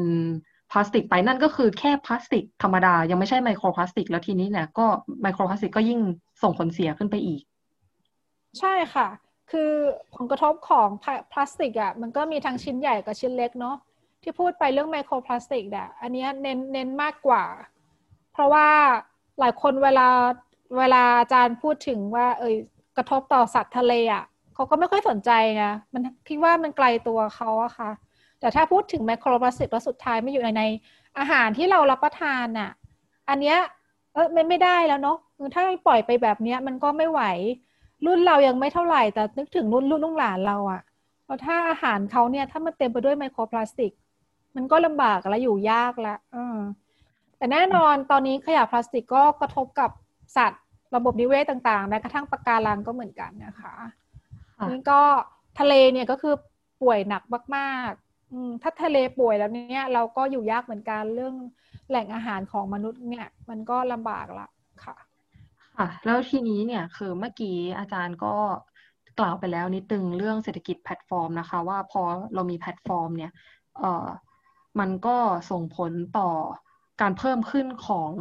พลาสติกไปนั่นก็คือแค่พลาสติกธรรมดา ยังไม่ใช่ไมโครพลาสติก แล้วทีนี้เนี่ยก็ไมโครพลาสติกก็ยิ่งส่งผลเสียขึ้นไปอีก ใช่ค่ะ คือผลกระทบของพลาสติกอะมันก็มีทั้งชิ้นใหญ่กับชิ้นเล็กเนาะที่พูดไปเรื่องไมโครพลาสติกเนี่ยอันนี้เน้นเน้นมากกว่า เพราะว่าหลายคนเวลาเวลาอาจารย์พูดถึงว่า เอยกระทบต่อสัตว์ทะเลอะเขาก็ไม่ค่อยสนใจไงมันคิดว่ามันไกลตัวเขาอะค่ะ แต่ถ้าพูดถึงไมโครพลาสติกแล้วสุดท้ายไม่อยู่ในในอาหารที่เรารับประทานน่ะ อันเนี้ยเออไม่ไม่ได้แล้วเนาะถ้าปล่อยไปแบบเนี้ย มันก็ไม่ไหว รุ่นเรายังไม่เท่าไหร่ แต่นึกถึงรุ่นรุ่นลูกหลานเราอะแล้วถ้าอาหารเขาเนี่ย ถ้ามันเต็มไปด้วยไมโครพลาสติก มันก็ลำบากและอยู่ยากละอแต่แน่นอนตอนนี้ขยะพลาสติกก็กระทบกับสัตว์ ระบบนิเวศต่างๆแม้กระทั่งปะการังก็เหมือนกันนะคะนี่ก็ทะเลเนี่ยก็คือป่วยหนักมาก ถ้าทะเลป่วยแล้วเนี่ยเราก็อยู่ยากเหมือนกันเรื่องแหล่งอาหารของมนุษย์เนี่ย มันก็ลำบากละค่ะ ค่ะ แล้วทีนี้เนี่ยคือเมื่อกี้อาจารย์ก็กล่าวไปแล้วนิดนึงเรื่องเศรษฐกิจแพลตฟอร์มนะคะ ว่าพอเรามีแพลตฟอร์มเนี่ยเอ่อมันก็ส่งผลต่อการเพิ่มขึ้นของ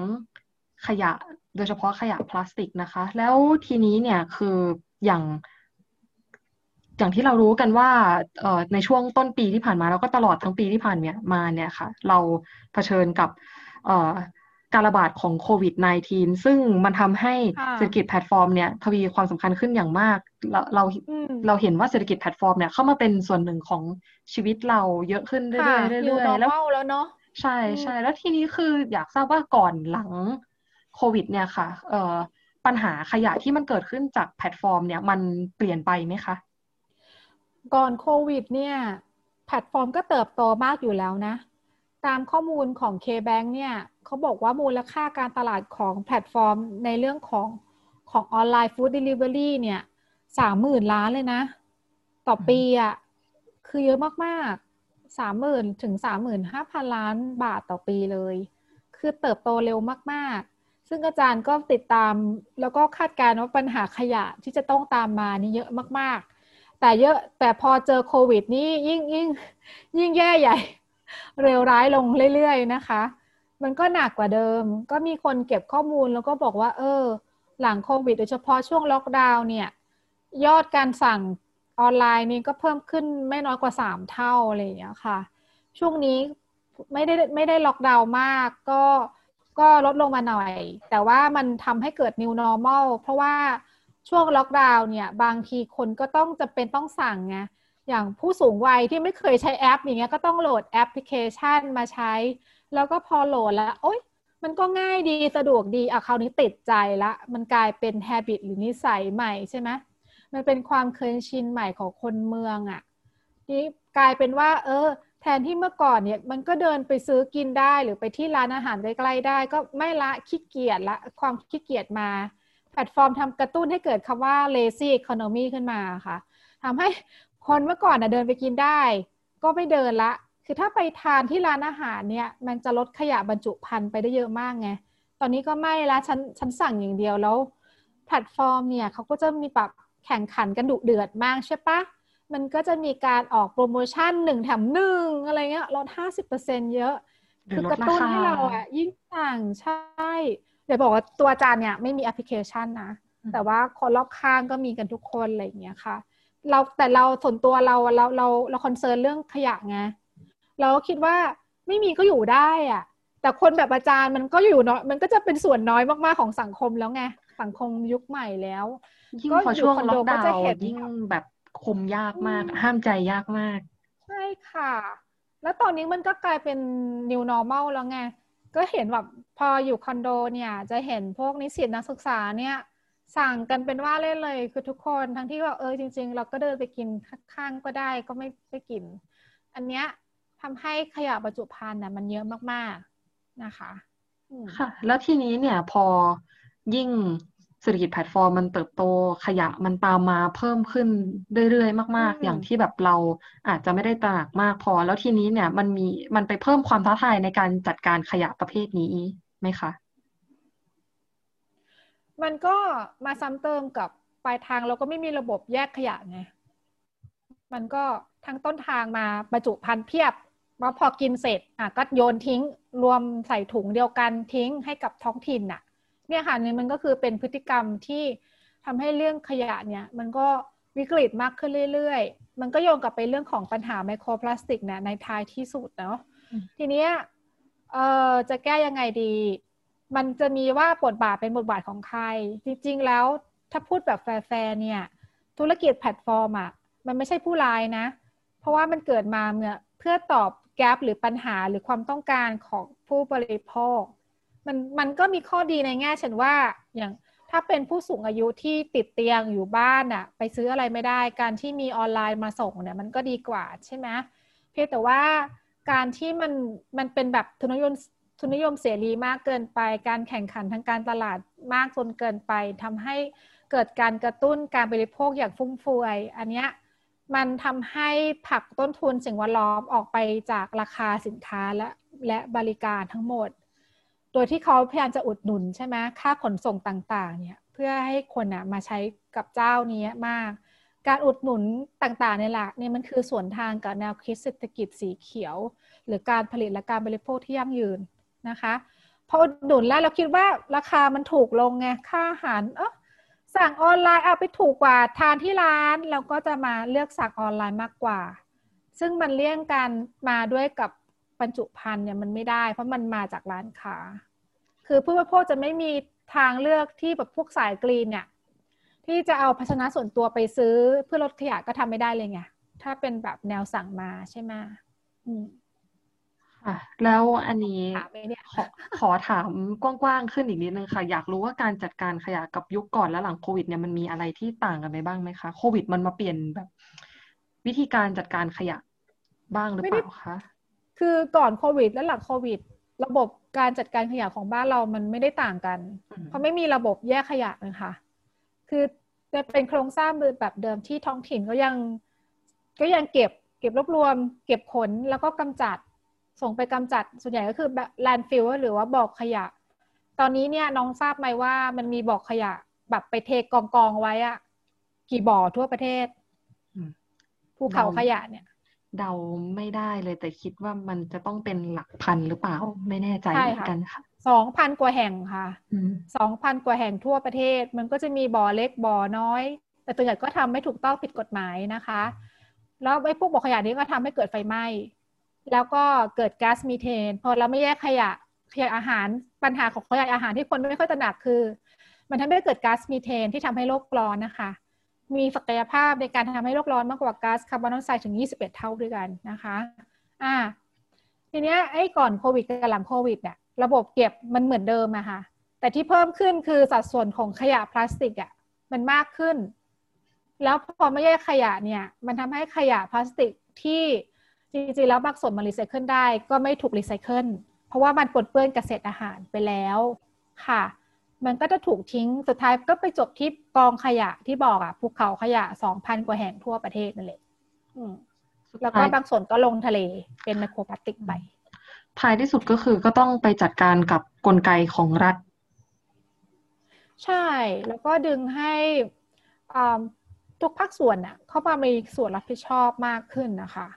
ขยะโดยเฉพาะขยะพลาสติกนะคะ แล้วทีนี้เนี่ยคืออย่าง อย่างที่เรารู้กันว่าในช่วงต้นปีที่ผ่านมาแล้วก็ตลอดทั้งปีที่ผ่านมาเนี่ยค่ะ เราเผชิญกับการระบาดของโควิด -19 ซึ่งมันทำให้เศรษฐกิจแพลตฟอร์มเนี่ยทวีความสำคัญขึ้นอย่างมาก เราเราเราเห็นว่าเศรษฐกิจแพลตฟอร์มเนี่ยเข้ามาเป็นส่วนหนึ่งของชีวิตเราเยอะขึ้นเรื่อยๆเรื่อยๆแล้วแล้วเนาะใช่ใช่แล้วทีนี้คืออยากทราบว่าก่อนหลังโควิด เนี่ยค่ะเอ่อปัญหาขยะที่มันเกิดขึ้นจากแพลตฟอร์มเนี่ยมันเปลี่ยนไปไหมคะ ก่อนโควิดเนี่ยแพลตฟอร์มก็เติบโตมากอยู่แล้วนะ ตามข้อมูลของ K-Bank เนี่ยเขาบอกว่ามูลค่าการตลาดของแพลตฟอร์มในเรื่องของของออนไลน์ฟู้ดเดลิเวอรี่เนี่ยสามหมื่นล้านเลยนะ ต่อปีอะ่ะคือเยอะมากๆสามหมื่นถึงสามหมื่นห้าพันล้านบาทต่อปีเลย คือเติบโตเร็วมาก ๆ ซึ่งอาจารย์ก็ติดตามแล้วก็คาดการณ์ว่าปัญหาขยะที่จะต้องตามมานี่เยอะมากๆ แต่เยอะแต่พอเจอโควิดนี่ยิ่งยิ่งยิ่งแย่ใหญ่ เร็วร้ายลงเรื่อยๆนะคะ มันก็หนักกว่าเดิม ก็มีคนเก็บข้อมูลแล้วก็บอกว่า เออ หลังโควิด โดยเฉพาะช่วงล็อกดาวน์เนี่ย ยอดการสั่งออนไลน์นี่ก็เพิ่มขึ้นไม่น้อยกว่าสามเท่าอะไรอย่างเงี้ยค่ะ ช่วงนี้ไม่ได้ไม่ได้ล็อกดาวน์มากก็ก็ลดลงมาหน่อย แต่ว่ามันทำให้เกิด new normal เพราะว่า ช่วงล็อกดาวน์เนี่ย บางทีคนก็ต้องจะเป็นต้องสั่งไงอย่างผู้สูงวัยที่ไม่เคยใช้แอป อย่างเงี้ยก็ต้องโหลดแอปพลิเคชันมาใช้ แล้วก็พอโหลดแล้วโอ๊ยมันก็ง่ายดีสะดวกดีอะคราวนี้ติดใจละ มันกลายเป็น habit หรือนิสัยใหม่ใช่ไหมมันเป็นความเคยชินใหม่ของคนเมืองอะ่ะนี่กลายเป็นว่า เออ แทนที่เมื่อก่อนเนี่ย มันก็เดินไปซื้อกินได้หรือไปที่ร้านอาหารใกล้ๆได้ ก็ไม่ละขี้เกียจละความขี้เกียจมา แพลตฟอร์มทำกระตุ้นให้เกิดคำว่า lazy economy ขึ้นมาค่ะทำให้คนเมื่อก่อนนะเดินไปกินได้ ก็ไม่เดินละ คือถ้าไปทานที่ร้านอาหารเนี่ย มันจะลดขยะบรรจุภัณฑ์ไปได้เยอะมากไง ตอนนี้ก็ไม่ละฉันฉันสั่งอย่างเดียวแล้ว แพลตฟอร์มเนี่ยเขาก็จะมีปรับแข่งขันกันดุเดือดมากใช่ปะมันก็จะมีการออกโปรโมชั่นหนึ่งแถมหนึ่งอะไรเงี้ยลดห้าสิบเปอร์เซ็นเยอะ คือกระตุ้นให้เราอะยิ่งสั่งใช่ ดี๋ยวบอกว่าตัวอาจารย์เนี่ยไม่มีแอปพลิเคชันนะ แต่ว่าคนรอบข้างก็มีกันทุกคนอะไรอย่างเงี้ยค่ะ เราแต่เราส่วนตัวเราเราเราเราคอนเซิร์นเรื่องขยะไงเราก็คิดว่าไม่มีก็อยู่ได้อะแต่คนแบบอาจารย์มันก็อยู่น้อยมันก็จะเป็นส่วนน้อยมากๆของสังคมแล้วไงสังคมยุคใหม่แล้วยิ่งพอช่วงล็อกดาวน์ยิ่งแบบคุมยากมาก ห้ามใจยากมาก ใช่ค่ะ แล้วตอนนี้มันก็กลายเป็น new normal แล้วไง ก็เห็นแบบพออยู่คอนโดเนี่ยจะเห็นพวกนิสิตนักศึกษาเนี่ยสั่งกันเป็นว่าเล่นเลยคือทุกคนทั้งที่ว่าเออจริง ๆ เราก็เดินไปกินข้างๆก็ได้ก็ไม่ไปกิน อันเนี้ยทำให้ขยะบรรจุภัณฑ์น่ะมันเยอะมากๆนะคะค่ะแล้วทีนี้เนี่ยพอยิ่ง เศรษฐกิจแพลตฟอร์มมันเติบโตขยะมันตามมาเพิ่มขึ้นเรื่อยๆ มาก ๆ อย่างที่แบบเราอาจจะไม่ได้ตระหนักมากพอ แล้วทีนี้เนี่ยมันมีมันไปเพิ่มความท้าทายในการจัดการขยะประเภทนี้ไหมคะ มันก็มาซ้ำเติมกับปลายทางเราก็ไม่มีระบบแยกขยะไงมันก็ทั้งต้นทางมาบรรจุพันเพียบมาพอกินเสร็จอะก็โยนทิ้งรวมใส่ถุงเดียวกันทิ้งให้กับท้องถิ่นน่ะ เนี่ยค่ะนี่มันก็คือเป็นพฤติกรรมที่ทำให้เรื่องขยะเนี่ย มันก็วิกฤตมากขึ้นเรื่อยๆ มันก็โยงกลับไปเรื่องของปัญหาไมโครพลาสติกเนี่ยในท้ายที่สุดเนาะทีเนี้ยเอ่อจะแก้ยังไงดี มันจะมีว่าบทบาทเป็นบทบาทของใคร จริงๆแล้วถ้าพูดแบบแฟร์เนี่ย ธุรกิจแพลตฟอร์มอะ่ะมันไม่ใช่ผู้ร้ายนะ เพราะว่ามันเกิดมาเมื่อเพื่อตอบแกลบหรือปัญหาหรือความต้องการของผู้บริโภค มันมันก็มีข้อดีในแง่เช่นว่าอย่างถ้าเป็นผู้สูงอายุที่ติดเตียงอยู่บ้านอะไปซื้ออะไรไม่ได้การที่มีออนไลน์มาส่งเนี่ยมันก็ดีกว่าใช่ไหมเพียงแต่ว่าการที่มันมันเป็นแบบทุนยมทุนนิยมเสรีมากเกินไป การแข่งขันทางการตลาดมากจนเกินไปทำให้เกิดการกระตุ้นการบริโภคอย่างฟุ่มเฟือย อันเนี้ยมันทำให้ผักต้นทุนสิ่งแวดล้อมออกไปจากราคาสินค้าและและบริการทั้งหมด โดยที่เขาพยายามจะอุดหนุนใช่ไหมค่าขนส่งต่างๆ เนี่ยเพื่อให้คนอะมาใช้กับเจ้านี้มาก การอุดหนุนต่างๆ ในหลักเนี่ยมันคือส่วนทางกับแนวคิดเศรษฐกิจสีเขียว หรือการผลิตและการบริโภคที่ยั่งยืนนะคะพออุดหนุนแล้วเราคิดว่าราคามันถูกลงไงค่าอาหารเออสั่งออนไลน์เอาไปถูกกว่าทานที่ร้านเราก็จะมาเลือกสั่งออนไลน์มากกว่า ซึ่งมันเลี่ยงการมาด้วยกับ บรรจุภัณฑ์เนี่ยมันไม่ได้ เพราะมันมาจากร้านค้า คือผู้บริโภคจะไม่มีทางเลือกที่แบบพวกสายกรีนเนี่ย ที่จะเอาภาชนะส่วนตัวไปซื้อเพื่อลดขยะก็ทำไม่ได้เลยไงถ้าเป็นแบบแนวสั่งมาใช่ไหมอืมค่ะแล้วอันนี้ขอขอถามกว้างๆขึ้นอีกนิดนึงค่ะ อยากรู้ว่าการจัดการขยะกับยุคก่อนและหลังโควิดเนี่ยมันมีอะไรที่ต่างกันไปบ้างไหมคะโควิดมันมาเปลี่ยนแบบ วิธีการจัดการขยะบ้างหรือเปล่าคะ คือก่อนโควิดและหลังโควิด ระบบการจัดการขยะของบ้านเรามันไม่ได้ต่างกัน เพราะไม่มีระบบแยกขยะนะคะ คือจะเป็นโครงสร้างแบบเดิมที่ท้องถิ่นก็ยังก็ยังเก็บเก็บรวบรวม เก็บขนแล้วก็กำจัดส่งไปกำจัดส่วนใหญ่ก็คือแลนฟิลหรือว่าบอกขยะ ตอนนี้เนี่ยน้องทราบไหมว่ามันมีบอกขยะแบบไปเทกองกองไว้อะกี่บ่อทั่วประเทศภูเขาขยะเนี่ย เดาไม่ได้เลยแต่คิดว่ามันจะต้องเป็นหลักพันหรือเปล่าไม่แน่ใจเหมือนกันค่ะสองพันกว่าแห่งค่ะสองพันกว่าแห่งทั่วประเทศ มันก็จะมีบ่อเล็กบ่อน้อย แต่ตัวใหญ่ก็ทำไม่ถูกต้องผิดกฎหมายนะคะ แล้วไอ้พวกบ่อขยะนี้ก็ทำให้เกิดไฟไหม้ แล้วก็เกิดก๊าซมีเทน พอเราไม่แยกขยะขยะอาหารปัญหาของขยะอาหารที่คนไม่ค่อยตระหนักคือ มันทำให้เกิดก๊าซมีเทนที่ทำให้โลกร้อนนะคะ มีศักยภาพในการทำให้โลกร้อนมากกว่าก๊าซคาร์บอนไดออกไซด์ถึง 21 เท่าด้วยกันนะคะ อ่า ทีเนี้ยไอ้ก่อนโควิดกับหลังโควิดเนี่ยระบบเก็บมันเหมือนเดิมอะค่ะ แต่ที่เพิ่มขึ้นคือสัดส่วนของขยะพลาสติกอะมันมากขึ้น แล้วพอไม่แยกขยะเนี่ย มันทำให้ขยะพลาสติกที่จริงๆแล้วบางส่วนมันรีไซเคิลได้ก็ไม่ถูกรีไซเคิลเพราะว่ามันปนเปื้อนกับเศษอาหารไปแล้วค่ะ มันก็จะถูกทิ้งสุดท้ายก็ไปจบที่กองขยะที่บอกอะภูเขาขยะสองพันกว่าแห่งทั่วประเทศนั่นแหละแล้วก็บางส่วนก็ลงทะเลเป็นไมโครพลาสติกไปท้ายที่สุดก็คือก็ต้องไปจัดการกับกลไกของรัฐ ใช่ แล้วก็ดึงให้ทุกภาคส่วนน่ะ เข้ามามีส่วนรับผิดชอบมากขึ้นนะคะ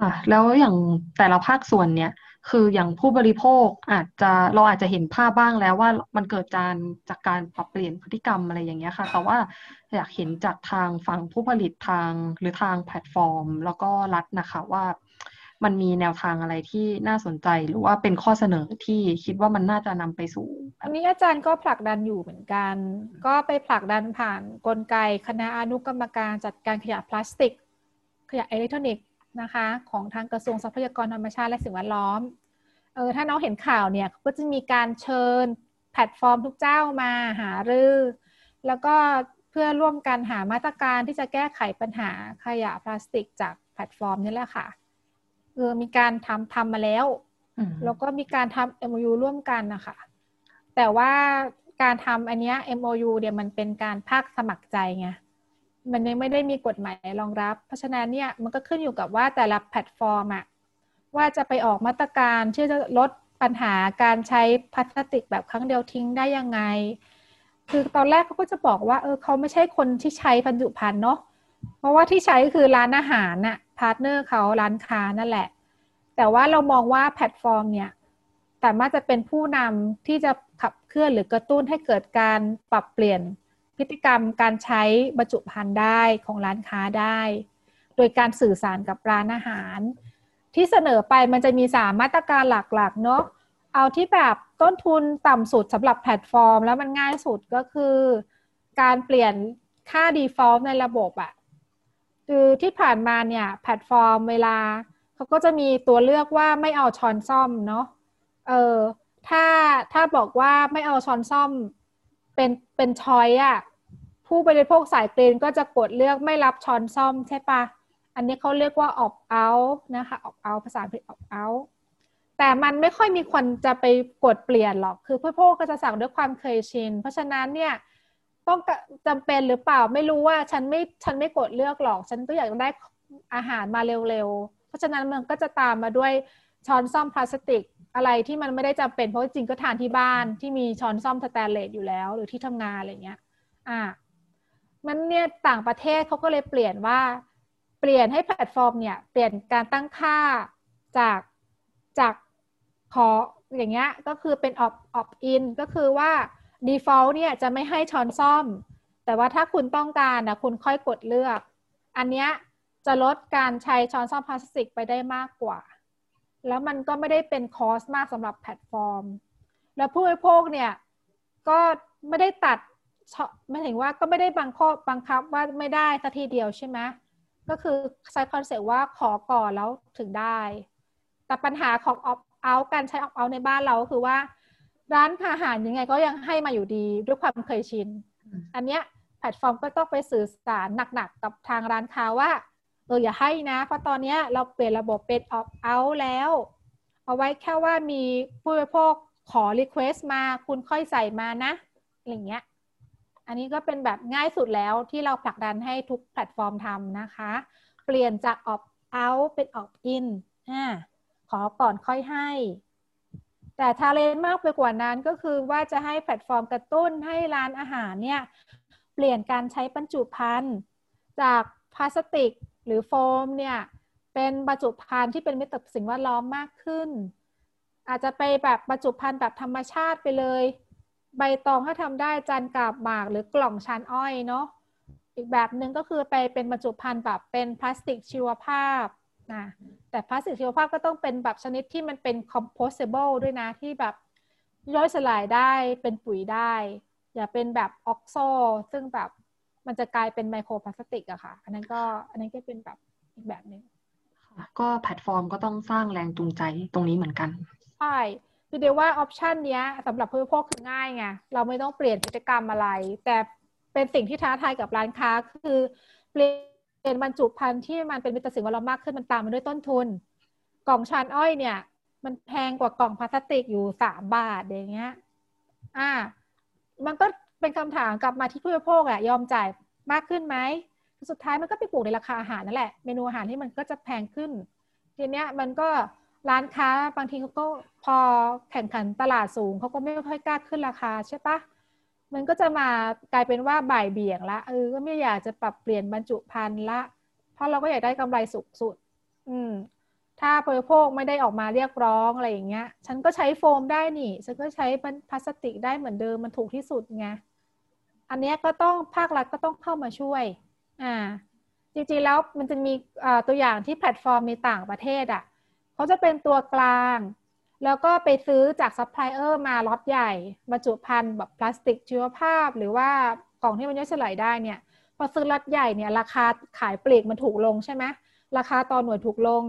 อ่าแล้วอย่างแต่ละภาคส่วนเนี่ย คืออย่างผู้บริโภคอาจจะเราอาจจะเห็นภาพบ้างแล้วว่ามันเกิดการจากการปรับเปลี่ยนพฤติกรรมอะไรอย่างเงี้ยค่ะ แต่ว่าอยากเห็นจากทางฝั่งผู้ผลิตทางหรือทางแพลตฟอร์ม แล้วก็รัฐนะคะว่ามันมีแนวทางอะไรที่น่าสนใจหรือว่าเป็นข้อเสนอที่คิดว่ามันน่าจะนำไปสู่ อันนี้อาจารย์ก็ผลักดันอยู่เหมือนกัน ก็ไปผลักดันผ่านนกลไกคณะอนุกรรมการจัดการขยะพลาสติก ขยะอิเล็กทรอนิกส์ นะคะของทางกระทรวงทรัพยากรธรรมชาติและสิ่งแวดล้อมเออถ้าน้องเห็นข่าวเนี่ยก็จะมีการเชิญแพลตฟอร์มทุกเจ้ามาหารือ แล้วก็เพื่อร่วมกันหามาตรการที่จะแก้ไขปัญหาขยะพลาสติกจากแพลตฟอร์มนี่แหละค่ะเออมีการทำทำมาแล้วแล้วก็มีการทำ MOU ร่วมกันนะคะแต่ว่าการทำอันนี้ MOU เนี่ยมันเป็นการภาคสมัครใจไง มันยังไม่ได้มีกฎหมายรองรับ เพราะฉะนั้นเนี่ยมันก็ขึ้นอยู่กับว่าแต่ละแพลตฟอร์มอะว่าจะไปออกมาตรการที่จะลดปัญหาการใช้พลาสติกแบบครั้งเดียวทิ้งได้ยังไง คือตอนแรกเขาก็จะบอกว่าเออเขาไม่ใช่คนที่ใช้บรรจุภัณฑ์เนาะเพราะว่าที่ใช้คือร้านอาหารน่ะ partner เขาร้านค้านั่นแหละ แต่ว่าเรามองว่าแพลตฟอร์มเนี่ยสามารถจะเป็นผู้นำที่จะขับเคลื่อนหรือกระตุ้นให้เกิดการปรับเปลี่ยน พฤติกรรมการใช้บรรจุภัณฑ์ได้ของร้านค้าได้ โดยการสื่อสารกับร้านอาหาร ที่เสนอไปมันจะมีสามมาตรการหลักๆเนาะเอาที่แบบต้นทุนต่ำสุดสำหรับแพลตฟอร์ม แล้วมันง่ายสุดก็คือ การเปลี่ยนค่า default ในระบบอะคือที่ผ่านมาเนี่ยแพลตฟอร์มเวลาเขาก็จะมีตัวเลือกว่าไม่เอาช้อนซ่อมเนาะเออถ้าถ้าบอกว่าไม่เอาช้อนซ่อม เป็นเป็นชอยอะผู้บริโภคสายเกรนก็จะกดเลือกไม่รับช้อนซ่อมใช่ปะอันนี้เขาเรียกว่า opt out นะคะ opt out ภาษาอังกฤษ opt out แต่มันไม่ค่อยมีคนจะไปกดเปลี่ยนหรอก คือผู้พก็จะสั่งด้วยความเคยชิน เพราะฉะนั้นเนี่ยต้องจำเป็นหรือเปล่าไม่รู้ว่าฉันไม่ฉันไม่กดเลือกหรอก ฉันก็อยากได้อาหารมาเร็วๆ เพราะฉะนั้นมันก็จะตามมาด้วยช้อนซ่อมพลาสติก อะไรที่มันไม่ได้จำเป็นเพราะจริงก็ทานที่บ้านที่มีช้อนซ่อมสแตนเลสอยู่แล้ว หรือที่ทำงานอะไรเงี้ย อ่ามันเนี่ยต่างประเทศเขาก็เลยเปลี่ยนว่า เปลี่ยนให้แพลตฟอร์มเนี่ย เปลี่ยนการตั้งค่าจากจากขออย่างเงี้ยก็คือเป็น opt opt in ก็คือว่า default เนี่ยจะไม่ให้ช้อนซ่อม แต่ว่าถ้าคุณต้องการนะคุณค่อยกดเลือก อันเนี้ยจะลดการใช้ช้อนซ่อมพลาสติกไปได้มากกว่า แล้วมันก็ไม่ได้เป็น cost มากสำหรับแพลตฟอร์ม แล้วผู้บริโภคเนี่ยก็ไม่ได้ตัดหมายถึงว่าก็ไม่ได้บังคับบังคับว่าไม่ได้ซะทีเดียวใช่ไหมก็คือใช้คอนเซ็ปต์ว่าขอก่อนแล้วถึงได้ แต่ปัญหาของออฟเอาการใช้ออฟเอาในบ้านเราคือว่า ร้านอาหารยังไงก็ยังให้มาอยู่ดีด้วยความเคยชิน อันเนี้ยแพลตฟอร์มก็ต้องไปสื่อสารหนักๆกับทางร้านค้าว่า เอออย่าให้นะ เพราะตอนนี้เราเปลี่ยนระบบเป็น opt out แล้ว เอาไว้แค่ว่ามีผู้บริโภคขอ request มาคุณค่อยใส่มานะอะไรเงี้ย อันนี้ก็เป็นแบบง่ายสุดแล้วที่เราผลักดันให้ทุกแพลตฟอร์มทำนะคะ เปลี่ยนจาก opt out เป็น opt in ขอก่อนค่อยให้ แต่ challenge มากไปกว่านั้นก็คือว่าจะให้แพลตฟอร์มกระตุ้นให้ร้านอาหารเนี่ย เปลี่ยนการใช้บรรจุภัณฑ์จากพลาสติก หรือโฟมเนี่ยเป็นบรรจุภัณฑ์ที่เป็นมิตรต่อสิ่งแวดล้อมมากขึ้น อาจจะไปแบบบรรจุภัณฑ์แบบธรรมชาติไปเลย ใบตองถ้าทำได้จานกาบหมากหรือกล่องชานอ้อยเนาะอีกแบบหนึ่งก็คือไปเป็นบรรจุภัณฑ์แบบเป็นพลาสติกชีวภาพนะแต่พลาสติกชีวภาพก็ต้องเป็นแบบชนิดที่มันเป็น compostable ด้วยนะที่แบบย่อยสลายได้เป็นปุ๋ยได้ อย่าเป็นแบบออกโซซึ่งแบบ มันจะกลายเป็นไมโครพลาสติกอะค่ะ อันนั้นก็อันนั้นก็เป็นแบบอีกแบบหนึ่งก็แพลตฟอร์มก็ต้องสร้างแรงจูงใจตรงนี้เหมือนกัน ใช่ คือเดียวว่าออปชันเนี้ยสำหรับผู้บริโภคคือง่ายไง เราไม่ต้องเปลี่ยนกิจกรรมอะไร แต่เป็นสิ่งที่ท้าทายกับร้านค้าคือเปลี่ยนบรรจุภัณฑ์ที่มันเป็นมิตรสิ่งแวดล้อมมากขึ้นมันตามมาด้วยต้นทุน กล่องชานอ้อยเนี่ย มันแพงกว่ากล่องพลาสติกอยู่สามบาทอย่างเงี้ย อ่า มันก็ เป็นคำถามกลับมาที่ผู้บริโภคอะยอมจ่ายมากขึ้นไหมสุดท้ายมันก็ไปปลูกในราคาอาหารนั่นแหละ เมนูอาหารที่มันก็จะแพงขึ้น ทีเนี้ยมันก็ร้านค้าบางทีเขาก็พอแข่งขันตลาดสูงเขาก็ไม่ค่อยกล้าขึ้นราคาใช่ปะมันก็จะมากลายเป็นว่าบ่ายเบี่ยงละเออก็ไม่อยากจะปรับเปลี่ยนบรรจุภัณฑ์ละ เพราะเราก็อยากได้กำไรสุดสุด อืม ถ้าบริโภคไม่ได้ออกมาเรียกร้องอะไรอย่างเงี้ย ฉันก็ใช้โฟมได้นี่ ฉันก็ใช้พลาสติกได้เหมือนเดิมมันถูกที่สุดไง อันนี้ก็ต้องภาครัฐก็ต้องเข้ามาช่วย อ่า จริงๆแล้วมันจะมีตัวอย่างที่แพลตฟอร์มในต่างประเทศอะ่ะเขาจะเป็นตัวกลาง แล้วก็ไปซื้อจากซัพพลายเออร์มาล็อตใหญ่บรรจุภัณฑ์แบบพลาสติกชีวภาพ หรือว่ากล่องที่มันย่อยสลายได้เนี่ยพอซื้อล็อตใหญ่เนี่ยราคาขายปลีกมันถูกลงใช่ไหมราคาต่อหน่วยถูกลง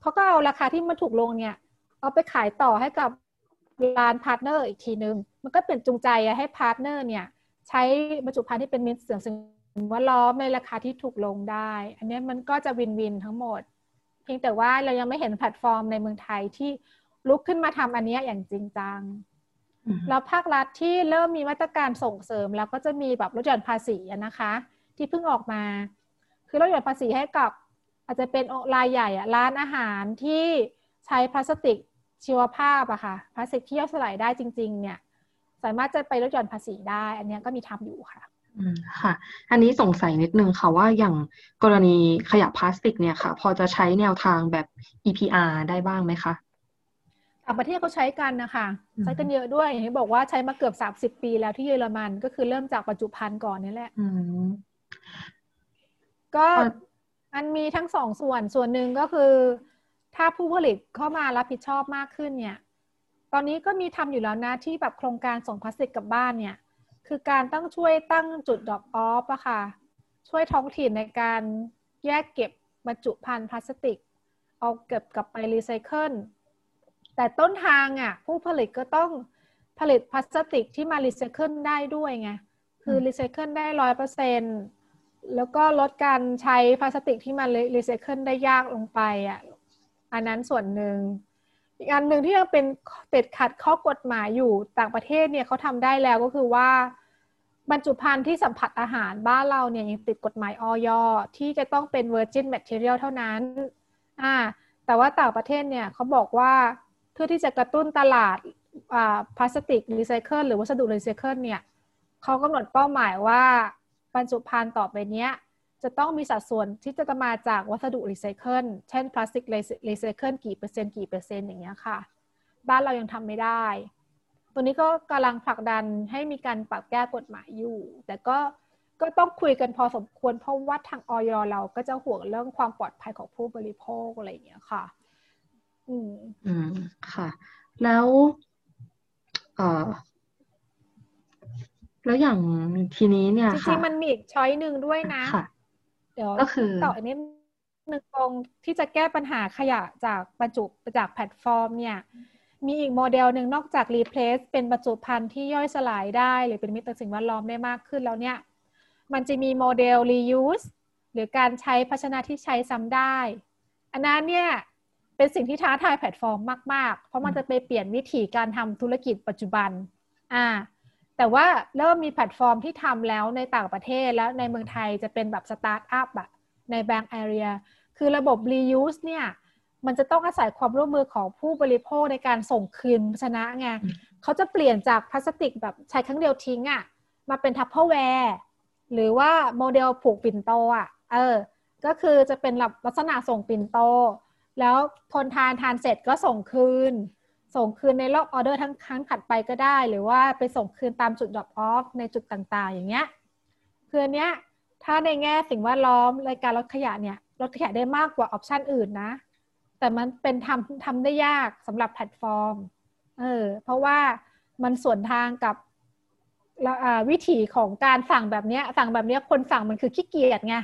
เขาก็เอาราคาที่มันถูกลงเนี่ย เอาไปขายต่อให้กับร้านพาร์ทเนอร์อีกทีนึง มันก็เป็นจูงใจให้พาร์ทเนอร์เนี่ย ใช้บรรจุภัณฑ์ที่เป็นมิตรเสื่อมสิ่งว่าล้อมในราคาที่ถูกลงได้ อันนี้มันก็จะ win-win ทั้งหมด เพียงแต่ว่าเรายังไม่เห็นแพลตฟอร์มในเมืองไทยที่ลุกขึ้นมาทำอันนี้อย่างจริงจัง แล้วภาครัฐที่เริ่มมีมาตรการส่งเสริม แล้วก็จะมีแบบลดหย่อนภาษีนะคะ ที่เพิ่งออกมา คือลดหย่อนภาษีให้กับ อาจจะเป็นรายใหญ่อะร้านอาหารที่ใช้พลาสติกชีวภาพอะค่ะพลาสติกที่ย่อยสลายได้จริง ๆ เนี่ย สามารถจะไปลดหย่อนภาษีได้ อันนี้ก็มีทำอยู่ค่ะอืมค่ะ อันนี้สงสัยนิดนึงค่ะว่าอย่างกรณีขยะพลาสติกเนี่ยค่ะ พอจะใช้แนวทางแบบ EPR ได้บ้างไหมคะต่างประเทศเขาใช้กันนะคะใช้กันเยอะด้วยอย่างที่บอกว่าใช้มาเกือบสามสิบปีแล้วที่เยอรมันก็คือเริ่มจากปัจจุบันก่อนนี่แหละก็อันมีทั้งสองส่วนส่วนหนึ่งก็คือ ถ้าผู้ผลิตเข้ามารับผิดชอบมากขึ้นเนี่ย ตอนนี้ก็มีทำอยู่แล้วนะที่แบบโครงการส่งพลาสติกกลับบ้านเนี่ย คือการต้องช่วยตั้งจุด drop off อะค่ะ ช่วยท้องถิ่นในการแยกเก็บบรรจุภัณฑ์พลาสติก เอาเก็บกลับไปรีไซเคิลแต่ต้นทางอะผู้ผลิตก็ต้องผลิตพลาสติกที่มารีไซเคิลได้ด้วยไง คือรีไซเคิลได้ร้อยเปอร์เซ็นแล้วก็ลดการใช้พลาสติกที่มารีไซเคิลได้ยากลงไปอะ อันนั้นส่วนหนึ่ง อีกอันหนึ่งที่ยังเป็นติดขัดข้อกฎหมายอยู่ต่างประเทศเนี่ยเขาทำได้แล้วก็คือว่า บรรจุภัณฑ์ที่สัมผัสอาหารบ้านเราเนี่ยยังติดกฎหมายอย.ที่จะต้องเป็น virgin material เท่านั้นอ่าแต่ว่าต่างประเทศเนี่ยเขาบอกว่าเพื่อที่จะกระตุ้นตลาดอ่าพลาสติกรีไซเคิลหรือวัสดุรีไซเคิลเนี่ยเขากำหนดเป้าหมายว่าบรรจุภัณฑ์ต่อไปเนี้ย จะต้องมีสัดส่วนที่จะมาจากวัสดุรีไซเคิลเช่นพลาสติกรีไซเคิลกี่เปอร์เซ็นต์กี่เปอร์เซ็นต์อย่างเงี้ยค่ะ บ้านเรายังทำไม่ได้ ตัวนี้ก็กำลังผลักดันให้มีการปรับแก้กฎหมายอยู่ แต่ก็ก็ต้องคุยกันพอสมควรเพราะว่าทางออยเราก็จะห่วงเรื่องความปลอดภัยของผู้บริโภคอะไรอย่างเงี้ยค่ะ อืมอืมค่ะ แล้วเอ่อแล้วอย่างทีนี้เนี่ยจริงๆมันมีอีกช้อยหนึ่งด้วยนะค่ะเเดี๋ยวก็คือต่ออันนี้หนึ่งตรงที่จะแก้ปัญหาขยะจากบรรจุจากแพลตฟอร์มเนี่ย มีอีกโมเดลหนึ่งนอกจาก replace เป็นบรรจุภัณฑ์ที่ย่อยสลายได้ หรือเป็นมิตรต่อสิ่งแวดล้อมได้มากขึ้นแล้วเนี่ย มันจะมีโมเดล reuse หรือการใช้ภาชนะที่ใช้ซ้ำได้ อันนั้นเนี่ยเป็นสิ่งที่ท้าทายแพลตฟอร์มมาก ๆ เพราะมันจะไปเปลี่ยนวิธีการทำธุรกิจปัจจุบัน อ่า แต่ว่าเริ่มมีแพลตฟอร์มที่ทำแล้วในต่างประเทศแล้วในเมืองไทยจะเป็นแบบสตาร์ทอัพอะในบาง area คือระบบ reuse เนี่ยมันจะต้องอาศัยความร่วมมือของผู้บริโภคในการส่งคืนภาชนะไงเขาจะเปลี่ยนจากพลาสติกแบบใช้ครั้งเดียวทิ้งอะ่ะมาเป็น Tupperware หรือว่าโมเดลผูกปิ่นโตอะเออ ก็คือจะเป็นลักษณะส่งปิ่นโต แล้วคนทานทานเสร็จก็ส่งคืน ส่งคืนในรอบออเดอร์ทั้งครั้งถัดไปก็ได้ หรือว่าไปส่งคืนตามจุด drop off ในจุดต่างๆ อย่างเงี้ยคือเนี้ยถ้าในแง่สิ่งแวดล้อมในการลดขยะเนี่ยลดขยะได้มากกว่า option อื่นนะ แต่มันเป็นทำทำได้ยากสำหรับแพลตฟอร์มเออเพราะว่ามันสวนทางกับวิถีของการสั่งแบบนี้สั่งแบบนี้คนสั่งมันคือขี้เกียจไง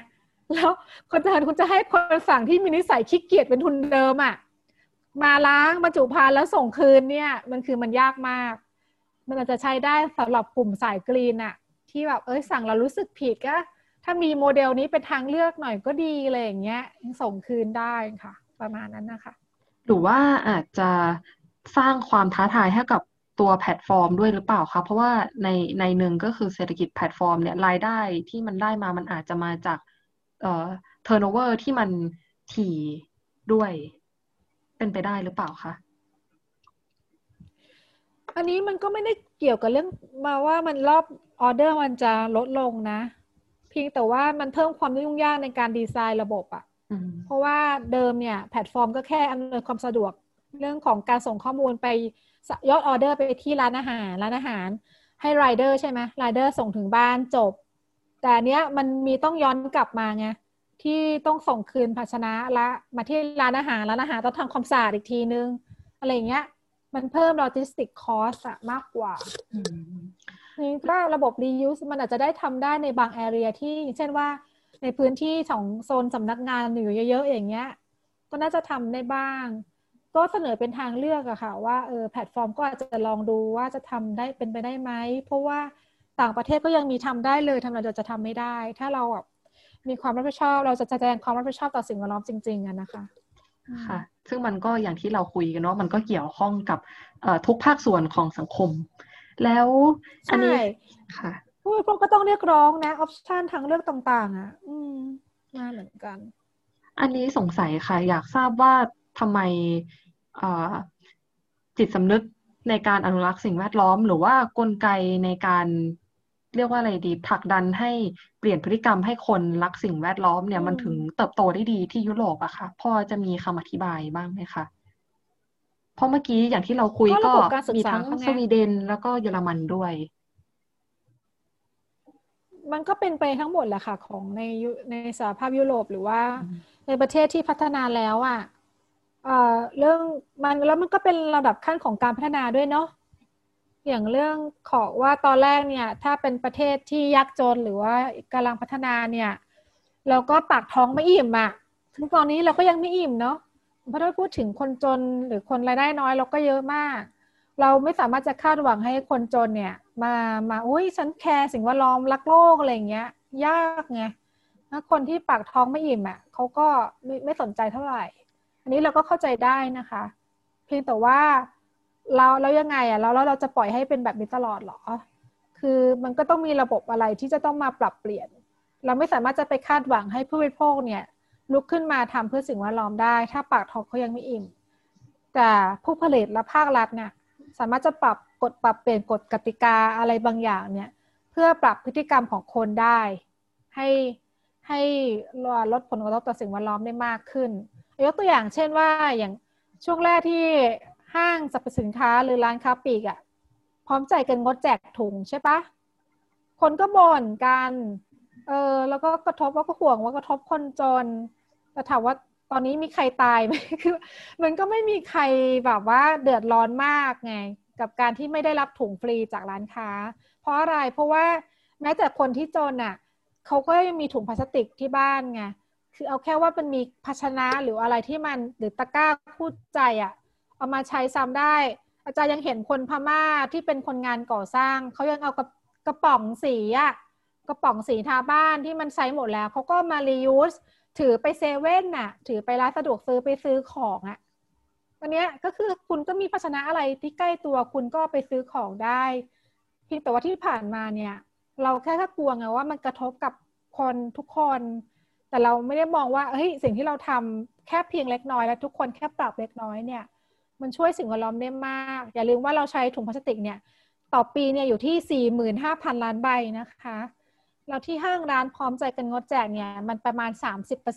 แล้วคนจะคุณจะให้คนสั่งที่มีนิสัยขี้เกียจเป็นทุนเดิมอะ่ะ มาล้างบรรจุภัณฑ์แล้วส่งคืนเนี่ย มันคือมันยากมาก มันอาจจะใช้ได้สำหรับกลุ่มสาย green อะที่แบบเอ้ยสั่งเรารู้สึกผิดก็ ถ้ามีโมเดลนี้เป็นทางเลือกหน่อยก็ดีเลยอย่างเงี้ยส่งคืนได้ค่ะ ประมาณนั้นนะคะ หรือว่าอาจจะสร้างความท้าทายให้กับตัวแพลตฟอร์มด้วยหรือเปล่าคะเพราะว่าในในหนึ่งก็คือเศรษฐกิจแพลตฟอร์มเนี่ยรายได้ที่มันได้มามันอาจจะมาจากเอ่อ turnover ที่มันถี่ด้วย เป็นไปได้หรือเปล่าคะอันนี้มันก็ไม่ได้เกี่ยวกับเรื่องมาว่ามันรอบออเดอร์มันจะลดลงนะ เพียงแต่ว่ามันเพิ่มความยุ่งยากในการดีไซน์ระบบอะเพราะว่าเดิมเนี่ยแพลตฟอร์มก็แค่อำนวยความสะดวกเรื่องของการส่งข้อมูลไปยอดออเดอร์ไปที่ร้านอาหารร้านอาหาร ให้ไรเดอร์ใช่ไหมไรเดอร์ส่งถึงบ้านจบ แต่เนี้ยมันมีต้องย้อนกลับมาไง ที่ต้องส่งคืนภาชนะละมาที่ร้านอาหารร้านอาหารต้องทำความสะอาดอีกทีนึง อะไรเงี้ย มันเพิ่ม logistic cost อะมากกว่านี่ก็ระบบ reuse มันอาจจะได้ทำได้ในบาง area ที่เช่นว่าในพื้นที่ของโซนสำนักงานอยู่เยอะ ๆ อย่างเงี้ย ก็น่าจะทำได้บ้าง ก็เสนอเป็นทางเลือกอะค่ะ ว่าเออแพลตฟอร์มก็อาจจะลองดูว่าจะทำได้เป็นไปได้ไหม เพราะว่าต่างประเทศก็ยังมีทำได้เลยทำไมเราจะทำไม่ได้ ถ้าเราแบบ มีความรับผิดชอบ เราจะแสดงความรับผิดชอบต่อสิ่งแวดล้อมจริงๆอะนะคะค่ะ ซึ่งมันก็อย่างที่เราคุยกันเนาะมันก็เกี่ยวข้องกับทุกภาคส่วนของสังคม แล้วอันนี้ค่ะผู้บริโภคก็ต้องเรียกร้องนะออปชันทางเลือกต่างๆ อะ อืมมาเหมือนกัน อันนี้สงสัยค่ะ อยากทราบว่าทำไมจิตสำนึกในการอนุรักษ์สิ่งแวดล้อม หรือว่ากลไกในการ เรียกว่าอะไรดีผลักดันให้เปลี่ยนพฤติกรรมให้คนรักสิ่งแวดล้อมเนี่ยมันถึงเติบโตได้ดีที่ยุโรปอะค่ะพอจะมีคำอธิบายบ้างไหมคะเพราะเมื่อกี้อย่างที่เราคุยก็มีทั้งสวีเดนแล้วก็เยอรมันด้วย มันก็เป็นไปทั้งหมดแหละค่ะ ของในในสหภาพยุโรปหรือว่า ในประเทศที่พัฒนาแล้วอะ่ะเอ่อเรื่องมันแล้วมันก็เป็นระดับขั้นของการพัฒนาด้วยเนาะ อย่างเรื่องขอว่าตอนแรกเนี่ย ถ้าเป็นประเทศที่ยากจนหรือว่ากำลังพัฒนาเนี่ยเราก็ปากท้องไม่อิ่มอะ่ะถึงตอนนี้เราก็ยังไม่อิ่มเนาะเพราะถ้าพูดถึงคนจนหรือคนรายได้น้อยเราก็เยอะมาก เราไม่สามารถจะคาดหวังให้คนจนเนี่ย มามาอุ้ยฉันแคร์สิ่งแวดล้อมรักโลกอะไรเงี้ย ยากไงถ้าคนที่ปากท้องไม่อิ่มอะเขาก็ไม่ไม่สนใจเท่าไหร่ อันนี้เราก็เข้าใจได้นะคะ เพียงแต่ว่า เราแล้วยังไงอะแล้วเราจะปล่อยให้เป็นแบบนี้ตลอดหรอ คือมันก็ต้องมีระบบอะไรที่จะต้องมาปรับเปลี่ยน เราไม่สามารถจะไปคาดหวังให้ผู้บริโภคเนี่ย ลุกขึ้นมาทำเพื่อสิ่งแวดล้อมได้ ถ้าปากท้องเขายังไม่อิ่ม แต่ผู้ผลิตและภาครัฐเนี่ยสามารถจะปรับกฎปรับเปลี่ยนกฎกติกาอะไรบางอย่างเนี่ย เพื่อปรับพฤติกรรมของคนได้ ให้ให้ลดผลกระทบต่อสิ่งแวดล้อมได้มากขึ้นยกตัวอย่างเช่นว่าอย่างช่วงแรกที่ ห้างสรรพสินค้าหรือร้านค้าปลีกอะ่ะ พร้อมใจกันงดแจกถุงใช่ปะคนก็บ่นกัน เออ แล้วก็กระทบว่าก็ห่วงว่ากระทบคนจนแต่ถามว่าตอนนี้มีใครตายไหมคือ มันก็ไม่มีใครแบบว่าเดือดร้อนมากไง กับการที่ไม่ได้รับถุงฟรีจากร้านค้า เพราะอะไรเพราะว่าแม้แต่คนที่จนอะเขาก็ยังมีถุงพลาสติกที่บ้านไงคือเอาแค่ว่ามันมีภาชนะหรืออะไรที่มันหรือตะกร้าพูดใจอะ เอามาใช้ซ้ำได้ อาจารย์ยังเห็นคนพม่าที่เป็นคนงานก่อสร้าง เขายังเอากระกระป๋องสีอะกระป๋องสีทาบ้านที่มันใช้หมดแล้วเขาก็มารียูสถือไปเซเว่นน่ะ ถือไปร้านสะดวกซื้อไปซื้อของอะวันนี้ก็คือคุณก็มีภาชนะอะไรที่ใกล้ตัวคุณก็ไปซื้อของได้เพียงแต่ว่าที่ผ่านมาเนี่ย เราแค่แค่กลัวไงว่ามันกระทบกับคนทุกคน แต่เราไม่ได้มองว่าเฮ้ยสิ่งที่เราทำแค่เพียงเล็กน้อย แล้วทุกคนแค่ปรับเล็กน้อยเนี่ย มันช่วยสิ่งแวดล้อมได้มาก อย่าลืมว่าเราใช้ถุงพลาสติกเนี่ยต่อปีเนี่ยอยู่ที่สี่หมื่นห้าพันล้านใบนะคะ เราที่ห้างร้านพร้อมใจกันงดแจกเนี่ยมันประมาณ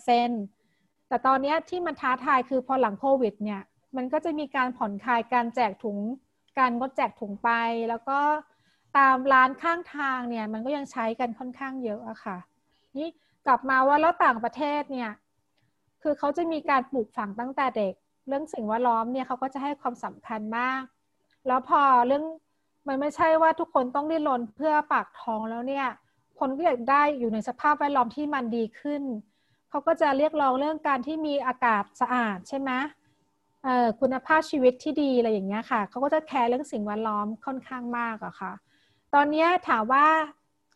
30%แต่ตอนนี้ที่มันท้าทายคือพอหลังโควิดเนี่ยมันก็จะมีการผ่อนคลายการแจกถุง การงดแจกถุงไป แล้วก็ตามร้านข้างทางเนี่ยมันก็ยังใช้กันค่อนข้างเยอะอะค่ะ นี่กลับมาว่าแล้วต่างประเทศเนี่ยคือเขาจะมีการปลูกฝังตั้งแต่เด็ก เรื่องสิ่งแวดล้อมเนี่ยเขาก็จะให้ความสำคัญมาก แล้วพอเรื่องมันไม่ใช่ว่าทุกคนต้องดิ้นรนเพื่อปากท้องแล้วเนี่ย คนก็อยากได้อยู่ในสภาพแวดล้อมที่มันดีขึ้น เขาก็จะเรียกร้องเรื่องการที่มีอากาศสะอาดใช่ไหมคุณภาพชีวิตที่ดีอะไรอย่างเงี้ยค่ะเขาก็จะแคร์เรื่องสิ่งแวดล้อมค่อนข้างมากอะค่ะ ตอนนี้ถามว่า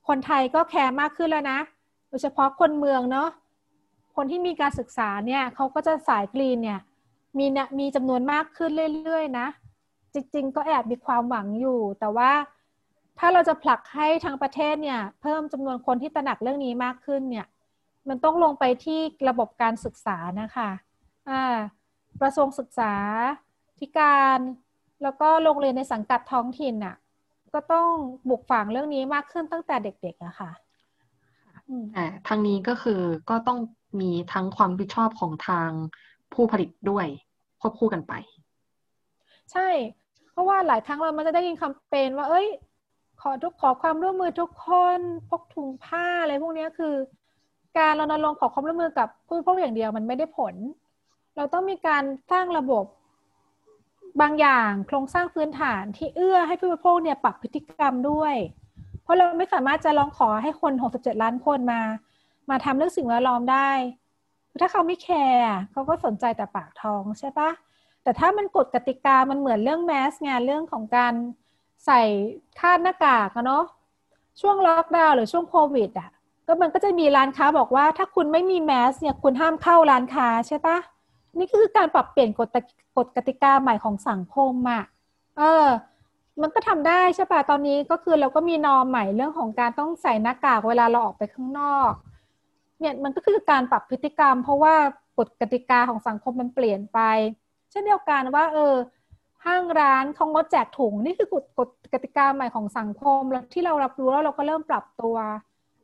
คนไทยก็แคร์มากขึ้นแล้วนะ โดยเฉพาะคนเมืองเนาะ คนที่มีการศึกษาเนี่ยเขาก็จะสายกรีนเนี่ย มีนะมีจำนวนมากขึ้นเรื่อยๆนะ จริง ๆ ก็แอบมีความหวังอยู่ แต่ว่าถ้าเราจะผลักให้ทางประเทศเนี่ย เพิ่มจำนวนคนที่ตระหนักเรื่องนี้มากขึ้นเนี่ย มันต้องลงไปที่ระบบการศึกษานะคะอ่ากระทรวงศึกษาธิการแล้วก็โรงเรียนในสังกัดท้องถิ่นน่ะ ก็ต้องบุกฝังเรื่องนี้มากขึ้นตั้งแต่เด็กๆอะค่ะแต่ทางนี้ก็คือก็ต้องมีทั้งความรับผิดชอบของทาง ผู้ผลิตด้วยควบคู่กันไป ใช่ เพราะว่าหลายครั้งเรามันจะได้ยินคำเปนว่า เอ้ย ขอทุกขอความร่วมมือทุกคนพกถุงผ้าอะไรพวกนี้คือ การรณรงค์ขอความร่วมมือกับผู้บริโภคอย่างเดียวมันไม่ได้ผล เราต้องมีการสร้างระบบบางอย่างโครงสร้างพื้นฐานที่เอื้อให้ผู้บริโภคเนี่ยปรับพฤติกรรมด้วย เพราะเราไม่สามารถจะลองขอให้คน 67 ล้านคนมา มาทำเรื่องสิ่งแวดล้อมได้ ถ้าเขาไม่แคร์เขาก็สนใจแต่ปากท้องใช่ปะแต่ถ้ามันกฎกติกามันเหมือนเรื่องแมสไงเรื่องของการใส่คาดหน้ากากเนาะช่วงล็อกดาวน์หรือช่วงโควิดอะก็มันก็จะมีร้านค้าบอกว่า ถ้าคุณไม่มีแมสเนี่ยคุณห้ามเข้าร้านค้าใช่ปะนี่คือการปรับเปลี่ยนกฎกฎกติกาใหม่ของสังคมอะเออ มันก็ทำได้ใช่ปะตอนนี้ก็คือเราก็มีนอมใหม่เรื่องของการต้องใส่หน้ากากเวลาเราออกไปข้างนอก เนี่ยมันก็คือการปรับพฤติกรรม เพราะว่ากฎกติกาของสังคมมันเปลี่ยนไป เช่นเดียวกันว่า เออ ห้างร้านเขางดแจกถุงนี่คือกฎกฎกติกาใหม่ของสังคมแล้วที่เรารับรู้แล้วเราก็เริ่มปรับตัว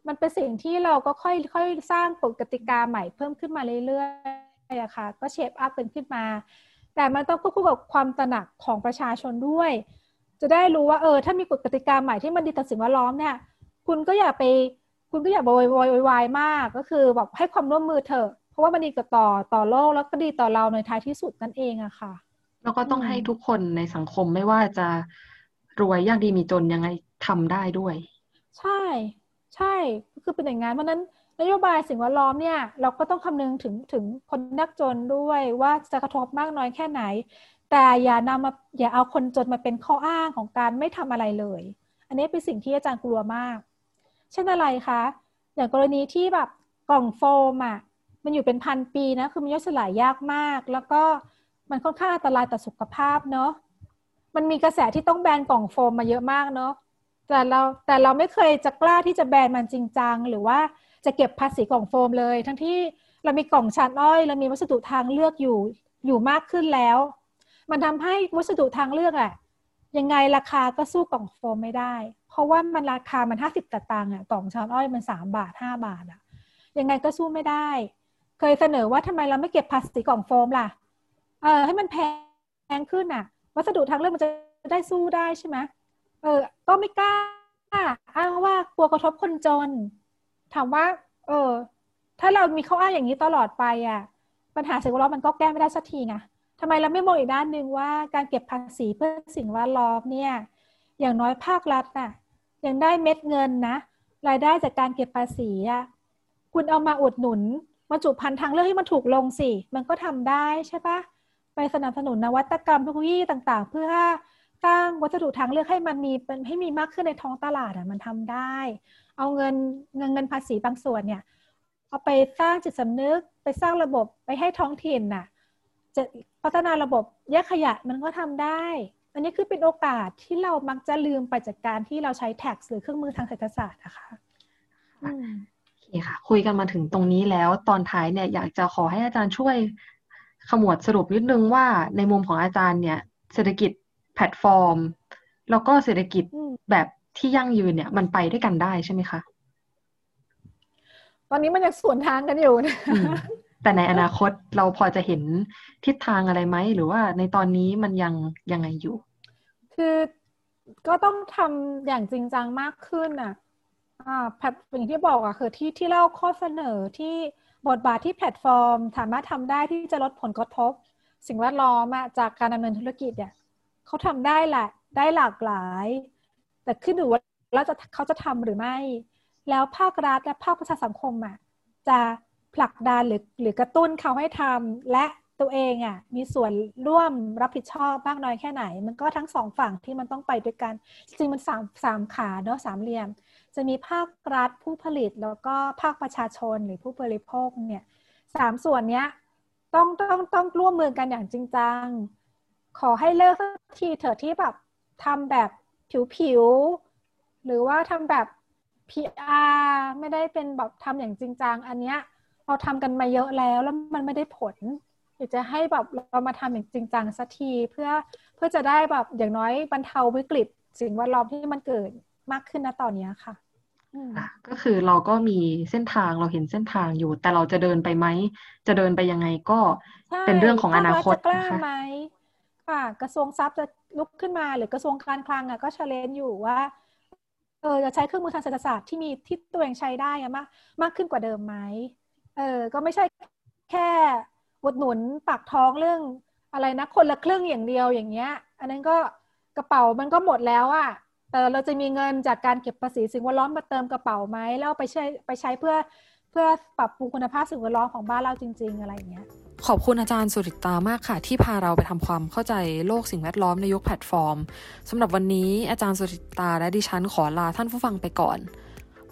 มันเป็นสิ่งที่เราก็ค่อยค่อยสร้างกฎกติกาใหม่เพิ่มขึ้นมาเรื่อยๆอะค่ะ ก็เชฟอัพเป็นขึ้นมา แต่มันต้องควบคู่กับความตระหนักของประชาชนด้วย จะได้รู้ว่าเออ ถ้ามีกฎกติกาใหม่ที่มันดีต่อสิ่งแวดล้อมเนี่ย คุณก็อย่าไป คุณก็อย่าโวยวายวายมากก็คือแบบให้ความร่วมมือเถอะเพราะว่ามันดีกับต่อต่อโลกแล้วก็ดีต่อเราในท้ายที่สุดนั่นเองอะค่ะ แล้วก็ต้องให้ทุกคนในสังคมไม่ว่าจะรวยยากดีมีจนยังไงทำได้ด้วย ใช่ ใช่คือเป็นอย่างนั้นเพราะนั้นนโยบายสิ่งแวดล้อมเนี่ย เราก็ต้องคำนึงถึงถึงคนนักจนด้วยว่าจะกระทบมากน้อยแค่ไหน แต่อย่านำมาอย่าเอาคนจนมาเป็นข้ออ้างของการไม่ทำอะไรเลย อันนี้เป็นสิ่งที่อาจารย์กลัวมาก เช่นอะไรคะ อย่างกรณีที่แบบกล่องโฟมอะมันอยู่เป็นพันปีนะคือมันย่อยสลายยากมาก แล้วก็มันค่อนข้างอันตรายต่อสุขภาพเนาะมันมีกระแสที่ต้องแบนกล่องโฟมมาเยอะมากเนาะแต่เราแต่เราไม่เคยจะกล้าที่จะแบนมันจริงจังหรือว่าจะเก็บภาษีกล่องโฟมเลย ทั้งที่เรามีกล่องชานอ้อยเรามีวัสดุทางเลือกอยู่อยู่มากขึ้นแล้ว มันทำให้วัสดุทางเลือกอะยังไงราคาก็สู้กล่องโฟมไม่ได้ ราะว่ามันราคามันห้าสิบตางค์อะกล่องชานอ้อยมันสามบาทห้าบาทอะ ยังไงก็สู้ไม่ได้ เคยเสนอว่าทำไมเราไม่เก็บภาษีกล่องโฟมล่ะ เออให้มันแพงขึ้นอะ วัสดุทางเลือกมันจะได้สู้ได้ใช่ไหมเออ ก็ไม่กล้าอ้างว่ากลัวกระทบคนจน ถามว่า เออ ถ้าเรามีข้ออ้างอย่างนี้ตลอดไปอะ ปัญหาสิ่งแวดล้อมมันก็แก้ไม่ได้สักทีไงทำไมเราไม่มองอีกด้านหนึ่งว่าการเก็บภาษีเพื่อสิ่งแวดล้อมเนี่ย อย่างน้อยภาครัฐน่ะ ยังได้เม็ดเงินนะ รายได้จากการเก็บภาษีอะคุณเอามาอุดหนุนมาจุพันทางเลือกให้มันถูกลงสิ มันก็ทำได้ใช่ปะไปสนับสนุนนวัตกรรมเทคโนโลยีต่างๆ เพื่อสร้างวัสดุทางเลือกให้มันมีเป็นให้มีมากขึ้นในท้องตลาดอะมันทำได้ เอาเงินเงินเงินภาษีบางส่วนเนี่ยเอาไปสร้างจิตสำนึกไปสร้างระบบไปให้ท้องถิ่นน่ะจะพัฒนาระบบแยกขยะมันก็ทำได้ อันนี้คือเป็นโอกาสที่เรามักจะลืมไปจากการที่เราใช้ tax หรือเครื่องมือทางเศรษฐศาสตร์นะคะโอเคค่ะ คุยกันมาถึงตรงนี้แล้วตอนท้ายเนี่ยอยากจะขอให้อาจารย์ช่วยขมวดสรุปนิดนึงว่าในมุมของอาจารย์เนี่ย เศรษฐกิจแพลตฟอร์ม แล้วก็เศรษฐกิจแบบที่ยั่งยืนเนี่ยมันไปด้วยกันได้ใช่ไหมคะ ตอนนี้มันยังสวนทางกันอยู่นะ แต่ในอนาคตเราพอจะเห็นทิศทางอะไรไหม หรือว่าในตอนนี้มันยังยังไงอยู่ คือก็ต้องทำอย่างจริงจังมากขึ้นอะอ่าแพทอย่างที่บอกอะคือที่ที่เล่าข้อเสนอที่บทบาทที่แพลตฟอร์ม สามารถทำได้ที่จะลดผลกระทบ สิ่งแวดล้อมอะจากการดำเนินธุรกิจเนี่ยเขาทำได้แหละได้หลากหลาย แต่ขึ้นอยู่ว่าเราจะเขาจะทำหรือไม่ แล้วภาครัฐและภาคประชาสังคมอะจะ ผลักดันหรือหรือกระตุ้นเขาให้ทำและตัวเองอะมีส่วนร่วมรับผิดชอบมากน้อยแค่ไหน มันก็ทั้งสองฝั่งที่มันต้องไปด้วยกัน จริงมันสามสามขาเนาะสามเหลี่ยม จะมีภาครัฐผู้ผลิตแล้วก็ภาคประชาชนหรือผู้บริโภคเนี่ยสามส่วนเนี้ยต้องต้องต้องร่วมมือกันอย่างจริงจัง ขอให้เลิกทีเถอะที่แบบทำแบบผิวๆหรือว่าทำแบบ PR ไม่ได้เป็นแบบทำอย่างจริงจังอันเนี้ย เราทำกันมาเยอะแล้วแล้วมันไม่ได้ผลอยากจะให้แบบเรามาทำอย่างจริงจังสักทีเพื่อเพื่อจะได้แบบอย่างน้อยบรรเทาวิกฤตสิ่งแวดล้อมที่มันเกิดมากขึ้นนะตอนนี้ค่ะก็คือเราก็มีเส้นทางเราเห็นเส้นทางอยู่ แต่เราจะเดินไปไหม จะเดินไปยังไงก็เป็นเรื่องของอนาคตนะคะไหมค่ะกระทรวงทรัพย์จะลุกขึ้นมาหรือกระทรวงการคลังอะก็เชลเลนอยู่ว่าเออจะใช้เครื่องมือทางเศรษฐศาสตร์ที่มีที่ตัวเองใช้ได้มากมากขึ้นกว่าเดิมไหม เออก็ไม่ใช่แค่อุดหนุนปากท้องเรื่องอะไรนะคนละครึ่งอย่างเดียวอย่างเงี้ย อันนั้นก็กระเป๋ามันก็หมดแล้วอะเออเราจะมีเงินจากการเก็บภาษีสิ่งแวดล้อมมาเติมกระเป๋าไหมแล้วไปใช้ไปใช้เพื่อเพื่อปรับปรุงคุณภาพสิ่งแวดล้อมของบ้านเราจริง ๆ อะไรอย่างเงี้ยขอบคุณอาจารย์สุริตามากค่ะ ที่พาเราไปทำความเข้าใจโลกสิ่งแวดล้อมในยุคแพลตฟอร์มสำหรับวันนี้อาจารย์สุริตาและดิฉันขอลาท่านผู้ฟังไปก่อน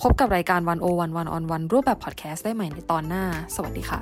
พบกับรายการ One O One One-on-One รูปแบบพอดแคสต์ได้ใหม่ในตอนหน้า สวัสดีค่ะ